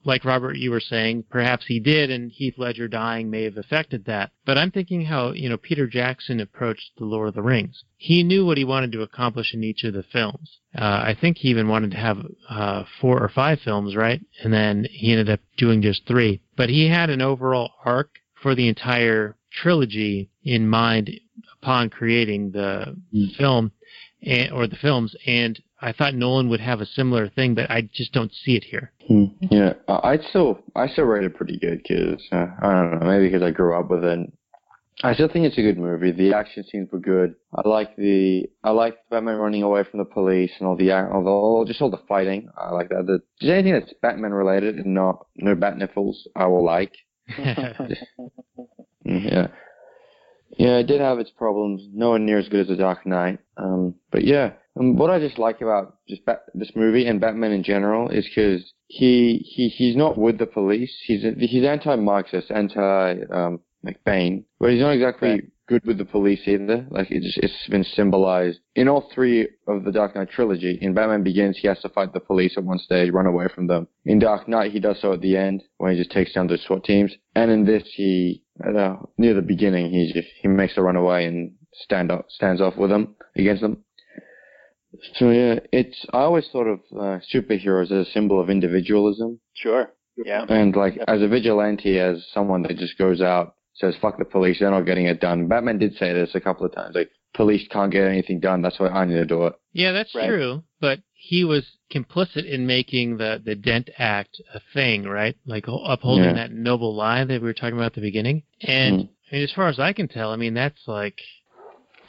like Robert, you were saying, perhaps he did, and Heath Ledger dying may have affected that. But I'm thinking how, you know, Peter Jackson approached The Lord of the Rings. He knew what he wanted to accomplish in each of the films. Uh, I think he even wanted to have uh, four or five films, right? And then he ended up doing just three. But he had an overall arc for the entire trilogy in mind upon creating the Mm. film and, or the films, and I thought Nolan would have a similar thing, but I just don't see it here. Hmm. Yeah, I- still I still rate it pretty good because uh, I don't know maybe because I grew up with it. I still think it's a good movie. The action scenes were good. I like the I like Batman running away from the police and all the all the just all the fighting. I like that. The, just anything that's Batman related and not no bat nipples, I will like. Mm, Yeah. Yeah, it did have its problems. Nowhere near as good as The Dark Knight. Um, but yeah, um, what I just like about just Bat- this movie and Batman in general is because he he he's not with the police. He's he's anti-Marxist, anti um, Bane, but he's not exactly Right. good with the police either. Like it just, it's been symbolized in all three of the Dark Knight trilogy. In Batman Begins, he has to fight the police at one stage, run away from them. In Dark Knight, he does so at the end when he just takes down the SWAT teams. And in this, he know, near the beginning, he just he makes a run away and stand up stands off with them against them. So yeah, it's I always thought of uh, superheroes as a symbol of individualism, Sure. Yeah. and like as a vigilante, as someone that just goes out says "fuck the police," they're not getting it done. Batman did say this a couple of times, like police can't get anything done. That's why I need to do it. Yeah, that's Right. true. But he was complicit in making the the Dent Act a thing, right? Like upholding Yeah. that noble lie that we were talking about at the beginning. And Mm. I mean, as far as I can tell, I mean that's like It's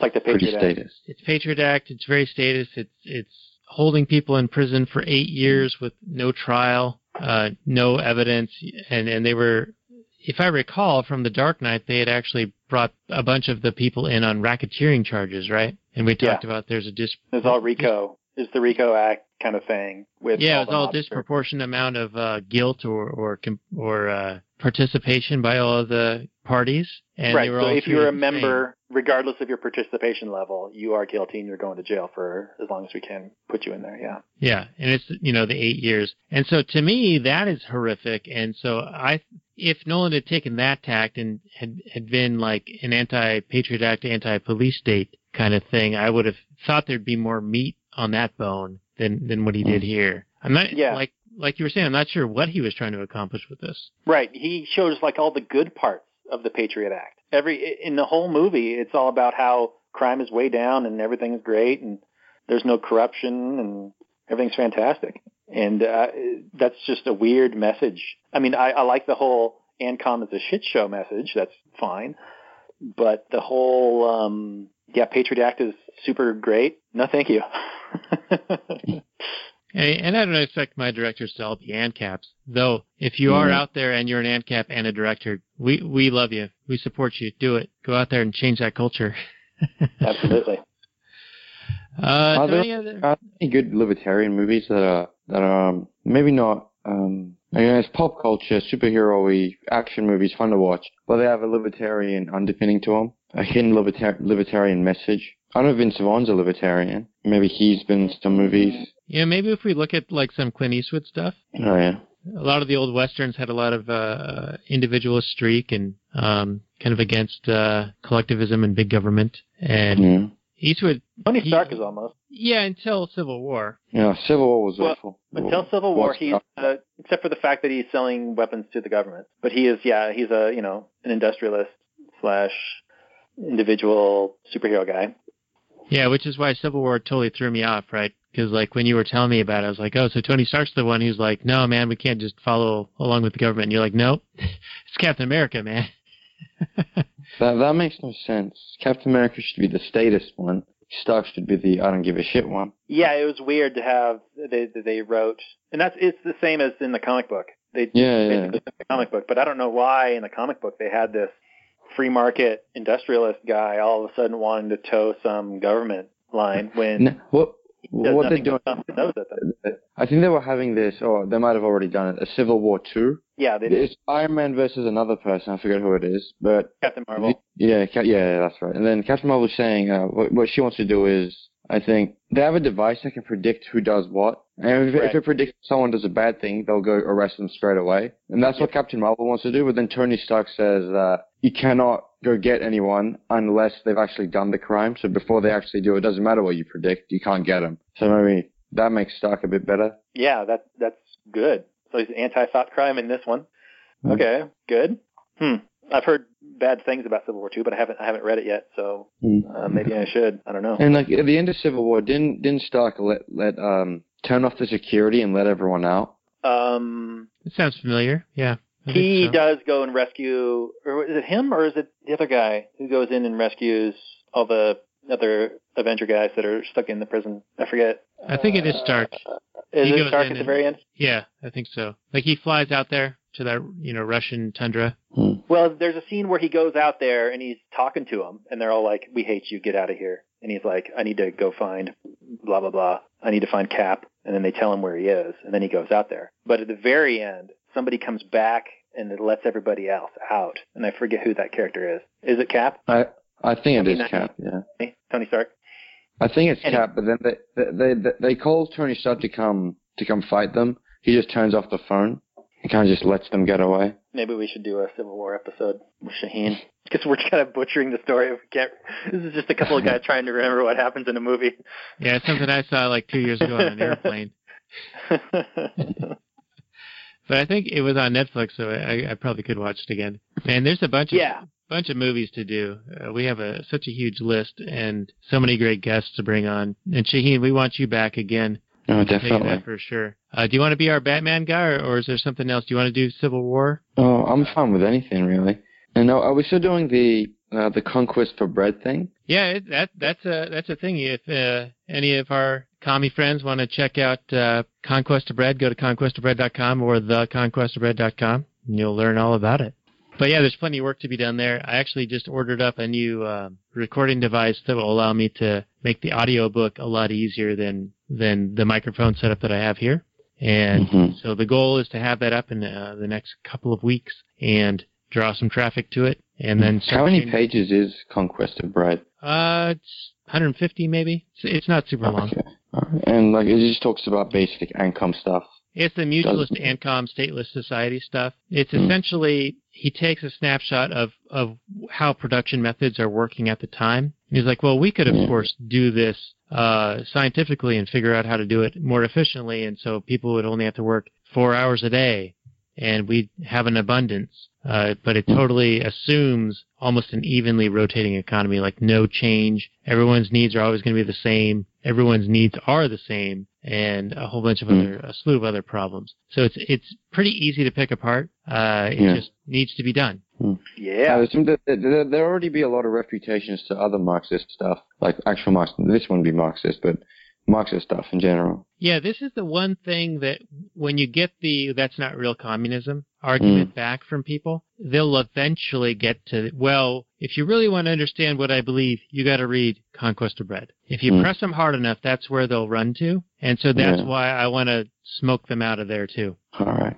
like the Pretty Patriot Act. status. it's Patriot Act. It's very status. It's it's holding people in prison for eight years with no trial, uh, no evidence, and and they were, if I recall from the Dark Knight, they had actually brought a bunch of the people in on racketeering charges, right? And we talked about there's a dis. It's all RICO. It's the RICO Act kind of thing with Yeah, all it's all mobsters. disproportionate amount of uh, guilt or or com- or uh, participation by all of the parties, and right. So if you're a the same. member, regardless of your participation level, you are guilty and you're going to jail for as long as we can put you in there. Yeah. Yeah, and it's you know the eight years, and so to me that is horrific. And so I, if Nolan had taken that tact and had had been like an anti-patriot act, anti-police state kind of thing, I would have thought there'd be more meat on that bone than than what he did mm. here. I'm not Yeah. like like you were saying. I'm not sure what he was trying to accomplish with this. Right. He shows like all the good parts of the Patriot Act. Every in the whole movie, it's all about how crime is way down and everything is great and there's no corruption and everything's fantastic. And uh, that's just a weird message. I mean, I, I like the whole Ancom is a shit show message. That's fine. But the whole um, yeah, Patriot Act is super great. No, thank you. And, and I don't expect my directors to all be ANCAPs, though. If you are Mhm. out there and you're an ANCAP and a director, we we love you. We support you. Do it. Go out there and change that culture. Absolutely. Uh, Are so there- any other? Are there any good libertarian movies that are that are um, maybe not um, I mean, it's pop culture, superhero-y action movies, fun to watch, but they have a libertarian underpinning to them, a hidden libertar- libertarian message. I know if Vince Vaughn's a libertarian. Maybe he's been in some movies. Yeah, maybe if we look at like some Clint Eastwood stuff. Oh yeah. A lot of the old westerns had a lot of uh, individualist streak and um, kind of against uh, collectivism and big government. And Yeah. Eastwood, Tony He- Stark is almost. yeah, until Civil War. Yeah, Civil War was Well, awful. Until Civil War, he's uh, except for the fact that he's selling weapons to the government. But he is, yeah, he's a you know an industrialist slash individual superhero guy. Yeah, which is why Civil War totally threw me off, right? Because like when you were telling me about it, I was like, oh, so Tony Stark's the one who's like, no, man, we can't just follow along with the government. And you're like, nope, it's Captain America, man. That that makes no sense. Captain America should be the status one. Stark should be the I don't give a shit one. Yeah, it was weird to have they they wrote, and that's it's the same as in the comic book. They Yeah, yeah. the comic book, but I don't know why in the comic book they had this free market industrialist guy all of a sudden wanting to toe some government line when N- what what they're nothing doing? but thump his nose at them. I think they were having this, or they might have already done it. A Civil War two. Yeah, they did. It's Iron Man versus another person. I forget who it is, but Captain Marvel. yeah, yeah, that's right. And then Captain Marvel was saying uh, what, what she wants to do is, I think they have a device that can predict who does what. And if, Right. if it predicts someone does a bad thing, they'll go arrest them straight away. And that's what Captain Marvel wants to do. But then Tony Stark says that you cannot go get anyone unless they've actually done the crime. So before they actually do, it doesn't matter what you predict, you can't get them. So maybe that makes Stark a bit better. Yeah, that that's good. So he's anti-thought crime in this one. Hmm. Okay, good. Hmm. I've heard bad things about Civil War two, but I haven't I haven't read it yet, so Hmm. uh, maybe I should. I don't know. And like at the end of Civil War, didn't didn't Stark let let um turn off the security and let everyone out? Um, It sounds familiar. Yeah. I he so. does go and rescue, or is it him or is it the other guy who goes in and rescues all the other Avenger guys that are stuck in the prison? I forget. I think it is Stark. Uh, is He it Stark at the very end? Yeah, I think so. Like he flies out there to that, you know, Russian tundra. Hmm. Well, there's a scene where he goes out there and he's talking to them, and they're all like, "We hate you. Get out of here." And he's like, "I need to go find blah blah blah. I need to find Cap." And then they tell him where he is, and then he goes out there. But at the very end, somebody comes back and it lets everybody else out, and I forget who that character is. Is it Cap? I I think I it mean, is Cap. Yeah, Tony Stark? I think it's Any- Cap. But then they they they, they call Tony Stark to come to come fight them. He just turns off the phone. He kind of just lets them get away. Maybe we should do a Civil War episode with Shaheen because we're kind of butchering the story. We can't, this is just a couple of guys trying to remember what happens in a movie. Yeah, it's something I saw like two years ago on an airplane. But I think it was on Netflix, so I, I probably could watch it again. Man, there's a bunch of yeah, bunch of movies to do. Uh, we have a such a huge list and so many great guests to bring on. And Shaheen, we want you back again. Oh, definitely. that for sure. Uh, do you want to be our Batman guy, or, or is there something else? Do you want to do Civil War? Oh, I'm fine with anything really. And are are we still doing the uh, the conquest for bread thing? Yeah, it, that that's a that's a thing. If uh, any of our commie friends want to check out uh, Conquest of Bread, go to conquestofbread.com or theconquestofbread.com, and you'll learn all about it. But yeah, there's plenty of work to be done there. I actually just ordered up a new uh, recording device that will allow me to make the audio book a lot easier than than the microphone setup that I have here. And Mhm. so the goal is to have that up in uh, the next couple of weeks and draw some traffic to it, and then How many pages is Conquest of Bread? Uh, it's 150 maybe. It's, it's not super long. Okay. And like it just talks about basic income stuff. It's the mutualist ANCOM stateless society stuff. It's Hmm. essentially he takes a snapshot of of how production methods are working at the time. He's like, well, we could of course do this uh, scientifically and figure out how to do it more efficiently, and so people would only have to work four hours a day, and we'd have an abundance. Uh, but it totally assumes almost an evenly rotating economy, like no change. Everyone's needs are always going to be the same. Everyone's needs are the same, and a whole bunch of Hmm. other, a slew of other problems. So it's it's pretty easy to pick apart. Uh, it Yeah. just needs to be done. Yeah. I assume that that- that there already be a lot of refutations to other Marxist stuff, like actual Marxist. This wouldn't be Marxist, but Marxist stuff in general. Yeah, this is the one thing that when you get the that's not real communism argument back from people, they'll eventually get to, well, if you really want to understand what I believe, you got to read Conquest of Bread. If you Mm. press them hard enough, that's where they'll run to. And so that's Yeah. why I want to smoke them out of there too. All right.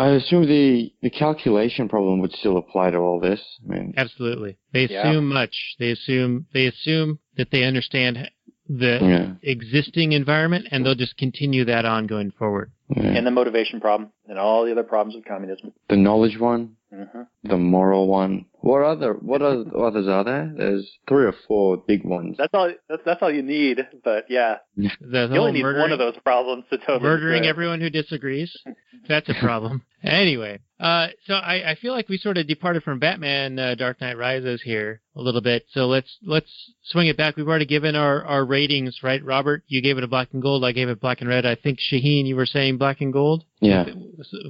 I assume the the calculation problem would still apply to all this. I mean, Absolutely. They Yeah. assume much. They assume they assume that they understand the yeah, existing environment and they'll just continue that on going forward. yeah. And the motivation problem and all the other problems of communism. the knowledge one, hmm the moral one. What other what other others are there? There's three or four big ones. That's all. That's, that's all you need. But yeah, The you only need one of those problems to totally murdering destroy everyone who disagrees. That's a problem. anyway, uh, so I, I feel like we sort of departed from Batman uh, Dark Knight Rises here a little bit. So let's let's swing it back. We've already given our, our ratings, right? Robert, you gave it a black and gold. I gave it black and red. I think Shaheen, you were saying black and gold. Yeah.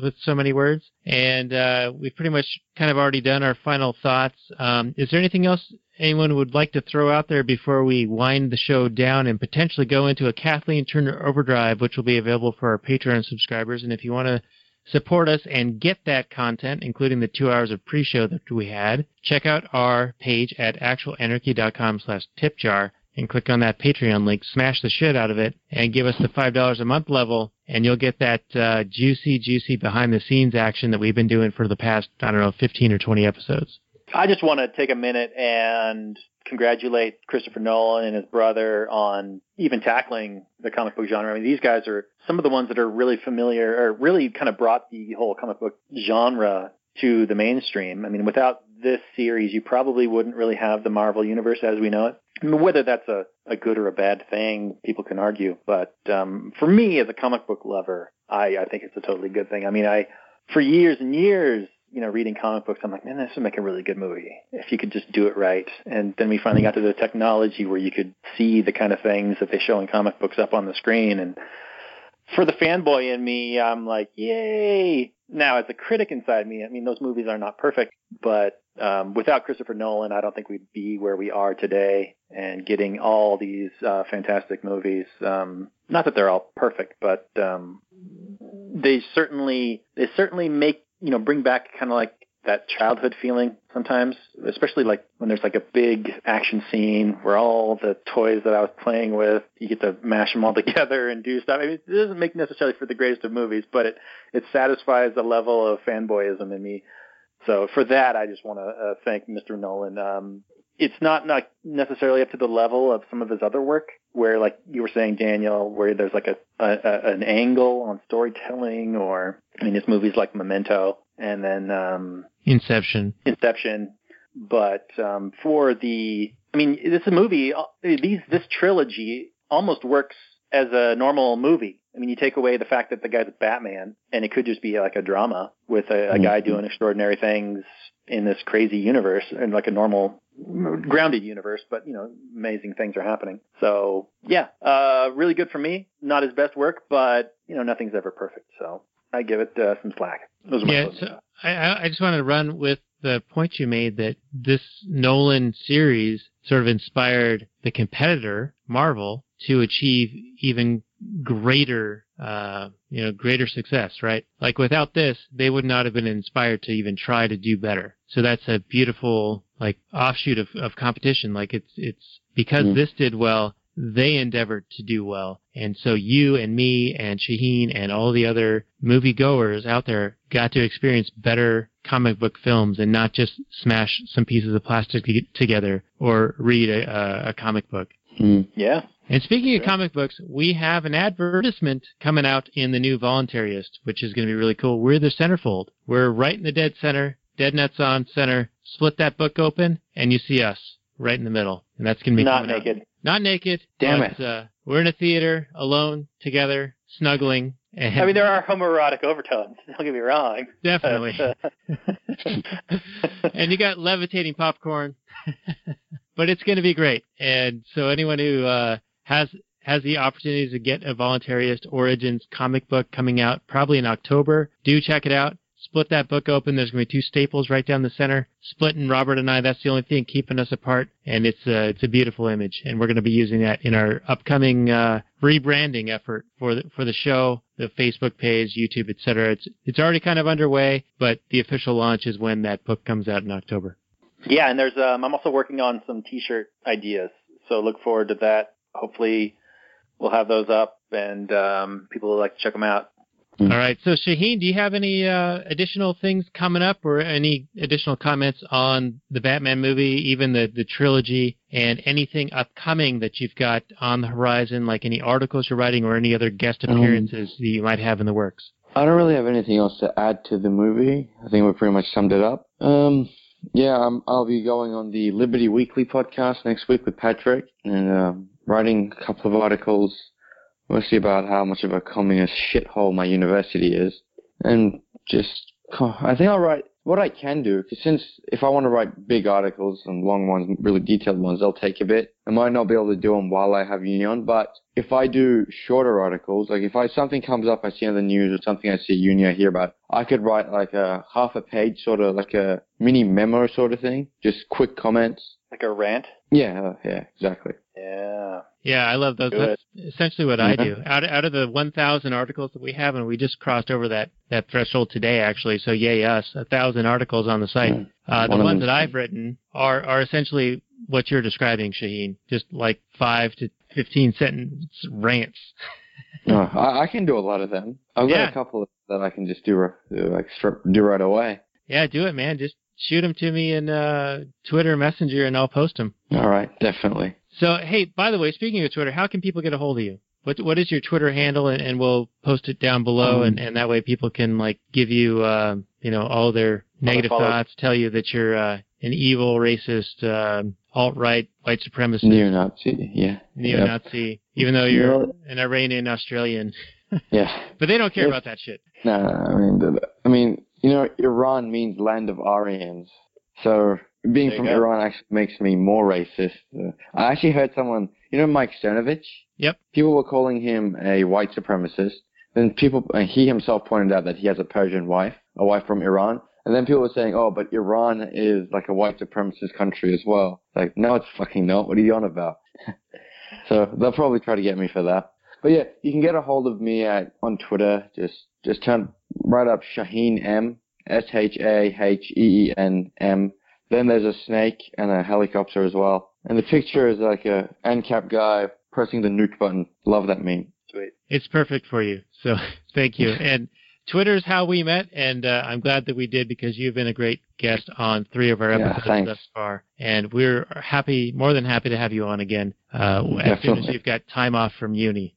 with, so many words. And uh, we've pretty much kind of already done our final thoughts. Um, is there anything else anyone would like to throw out there before we wind the show down and potentially go into a Kathleen Turner overdrive, which will be available for our Patreon subscribers? And if you want to support us and get that content, including the two hours of pre-show that we had, check out our page at actualanarchy.com slash tipjar and click on that Patreon link, smash the shit out of it, and give us the $5 a month level, and you'll get that uh, juicy, juicy behind the scenes action that we've been doing for the past, I don't know, 15 or 20 episodes. I just want to take a minute and congratulate Christopher Nolan and his brother on even tackling the comic book genre. I mean, these guys are some of the ones that are really familiar or really kind of brought the whole comic book genre to the mainstream. I mean, without this series, you probably wouldn't really have the Marvel universe as we know it. Whether that's a, a good or a bad thing, people can argue. But um, for me, as a comic book lover, I, I think it's a totally good thing. I mean, I for years and years, you know, reading comic books, I'm like, man, this would make a really good movie if you could just do it right. And then we finally got to the technology where you could see the kind of things that they show in comic books up on the screen. And for the fanboy in me, I'm like, yay! Now, as a critic inside me, I mean, those movies are not perfect, but um, without Christopher Nolan, I don't think we'd be where we are today and getting all these uh, fantastic movies. Um, not that they're all perfect, but um, they certainly they certainly make you know bring back kind of like that childhood feeling sometimes, especially like when there's like a big action scene where all the toys that I was playing with, you get to mash them all together and do stuff. I mean, it doesn't make necessarily for the greatest of movies, but it it satisfies a level of fanboyism in me. So for that, I just want to uh, thank Mr. Nolan. Um, it's not not necessarily up to the level of some of his other work, where like you were saying, Daniel, where there's like a, a, a an angle on storytelling, or I mean, his movies like Memento, and then um, Inception. Inception. But um, for the, I mean, this is a movie. uh, These this trilogy almost works as a normal movie. I mean, you take away the fact that the guy's Batman, and it could just be like a drama with a, a guy doing extraordinary things in this crazy universe, and like a normal grounded universe, but you know, amazing things are happening. So yeah, uh, really good for me. Not his best work, but you know, nothing's ever perfect. So I give it uh, some slack. Those are my Yeah, so. I- I, I just wanted to run with the point you made that this Nolan series sort of inspired the competitor, Marvel, to achieve even greater, uh, you know, greater success, right? Like without this, they would not have been inspired to even try to do better. So that's a beautiful, like, offshoot of, of competition. Like it's, it's because Mm. this did well, they endeavored to do well. And so you and me and Shaheen and all the other moviegoers out there got to experience better comic book films and not just smash some pieces of plastic together or read a, a, a comic book. Mm. Yeah. And speaking of comic books, we have an advertisement coming out in the new Voluntarist, which is going to be really cool. We're the centerfold. We're right in the dead center, dead nuts on center. Split that book open, and you see us right in the middle. And that's going to be Not coming out. naked. Not naked. Damn but, Uh, we're in a theater, alone, together, snuggling. And I mean, there are homoerotic overtones. Don't get me wrong. definitely. and you got levitating popcorn. but it's going to be great. And so anyone who uh, has has the opportunity to get a Voluntarist Origins comic book coming out probably in October, do check it out. Split that book open. There's going to be two staples right down the center. Splitting Robert and I, that's the only thing keeping us apart. And it's a, it's a beautiful image. And we're going to be using that in our upcoming uh, rebranding effort for the, for the show, the Facebook page, YouTube, etc. It's, it's already kind of underway, but the official launch is when that book comes out in October. yeah, and there's um, I'm also working on some T-shirt ideas, so look forward to that. Hopefully, we'll have those up, and um, people will like to check them out. All right. So Shaheen, do you have any uh, additional things coming up, or any additional comments on the Batman movie, even the the trilogy, and anything upcoming that you've got on the horizon, like any articles you're writing, or any other guest Um, appearances that you might have in the works? I don't really have anything else to add to the movie. I think we pretty much summed it up. Um, yeah, um, I'll be going on the Liberty Weekly podcast next week with Patrick and um, writing a couple of articles, mostly about how much of a communist shithole my university is, and just I think I'll write what I can do. Because since if I want to write big articles and long ones, really detailed ones, they'll take a bit. I might not be able to do them while I have uni on, but if I do shorter articles, like if I something comes up I see on the news or something I see uni I hear about, I could write like a half a page, sort of like a mini memo sort of thing, just quick comments. Like a rant. Yeah, uh, yeah, exactly. Yeah. Yeah, I love those. That's essentially what I do. Out out of the 1,000 articles that we have, and we just crossed over that that threshold today, actually. So yay us, a thousand articles on the site. Yeah. Uh, the One ones that I've written are are essentially what you're describing, Shaheen. Just like five to 15 sentence rants. No, I, I can do a lot of them. I've got a couple that I can just do, like do right away. Yeah, do it, man. Just shoot them to me in uh, Twitter Messenger, and I'll post them. All right, definitely. So, hey, by the way, speaking of Twitter, how can people get a hold of you? What what is your Twitter handle, and, and we'll post it down below, Um, and, and that way people can like give you, uh, you know, all their negative thoughts, tell you that you're uh, an evil, racist, uh, alt right, white supremacist, Neo-Nazi, yeah. neo-Nazi, even though you're No. an Iranian Australian. Yeah. But they don't care Yes. about that shit. No, I mean, I mean, you know, Iran means land of Aryans. So being from go. Iran actually makes me more racist. Uh, I actually heard someone, you know, Mike Cernovich. Yep. People were calling him a white supremacist. Then people, and he himself pointed out that he has a Persian wife, a wife from Iran. And then people were saying, oh, but Iran is like a white supremacist country as well. Like, no, it's fucking not. What are you on about? so they'll probably try to get me for that. But yeah, you can get a hold of me at on Twitter. Just just turn right up Shaheen M S H A H E E N M. Then there's a snake and a helicopter as well. And the picture is like a ANCAP guy pressing the nuke button. Love that meme. Sweet. It's perfect for you. So thank you. And Twitter's how we met, and uh, I'm glad that we did because you've been a great guest on three of our episodes thanks. thus far, and we're happy, more than happy to have you on again uh, as soon as you've got time off from uni.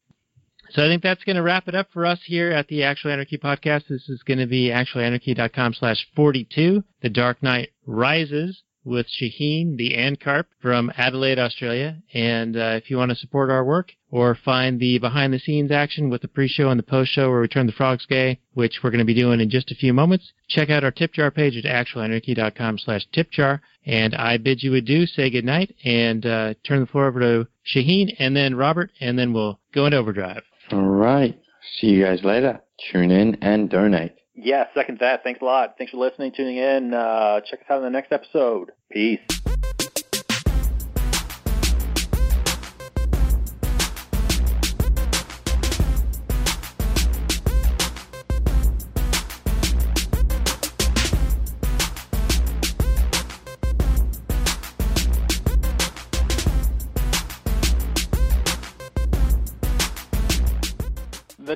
So I think that's going to wrap it up for us here at the Actual Anarchy podcast. This is going to be actualanarchy.com slash 42, The Dark Knight Rises with Shaheen, the Ancap from Adelaide, Australia. And uh, if you want to support our work or find the behind the scenes action with the pre-show and the post-show where we turn the frogs gay, which we're going to be doing in just a few moments, check out our tip jar page at actualanarchy.com slash tip jar. And I bid you adieu, say goodnight, and uh, turn the floor over to Shaheen and then Robert, and then we'll go into overdrive. All right. See you guys later. Tune in and donate. Yeah, second that. Thanks a lot. Thanks for listening, tuning in. Uh, check us out in the next episode. Peace.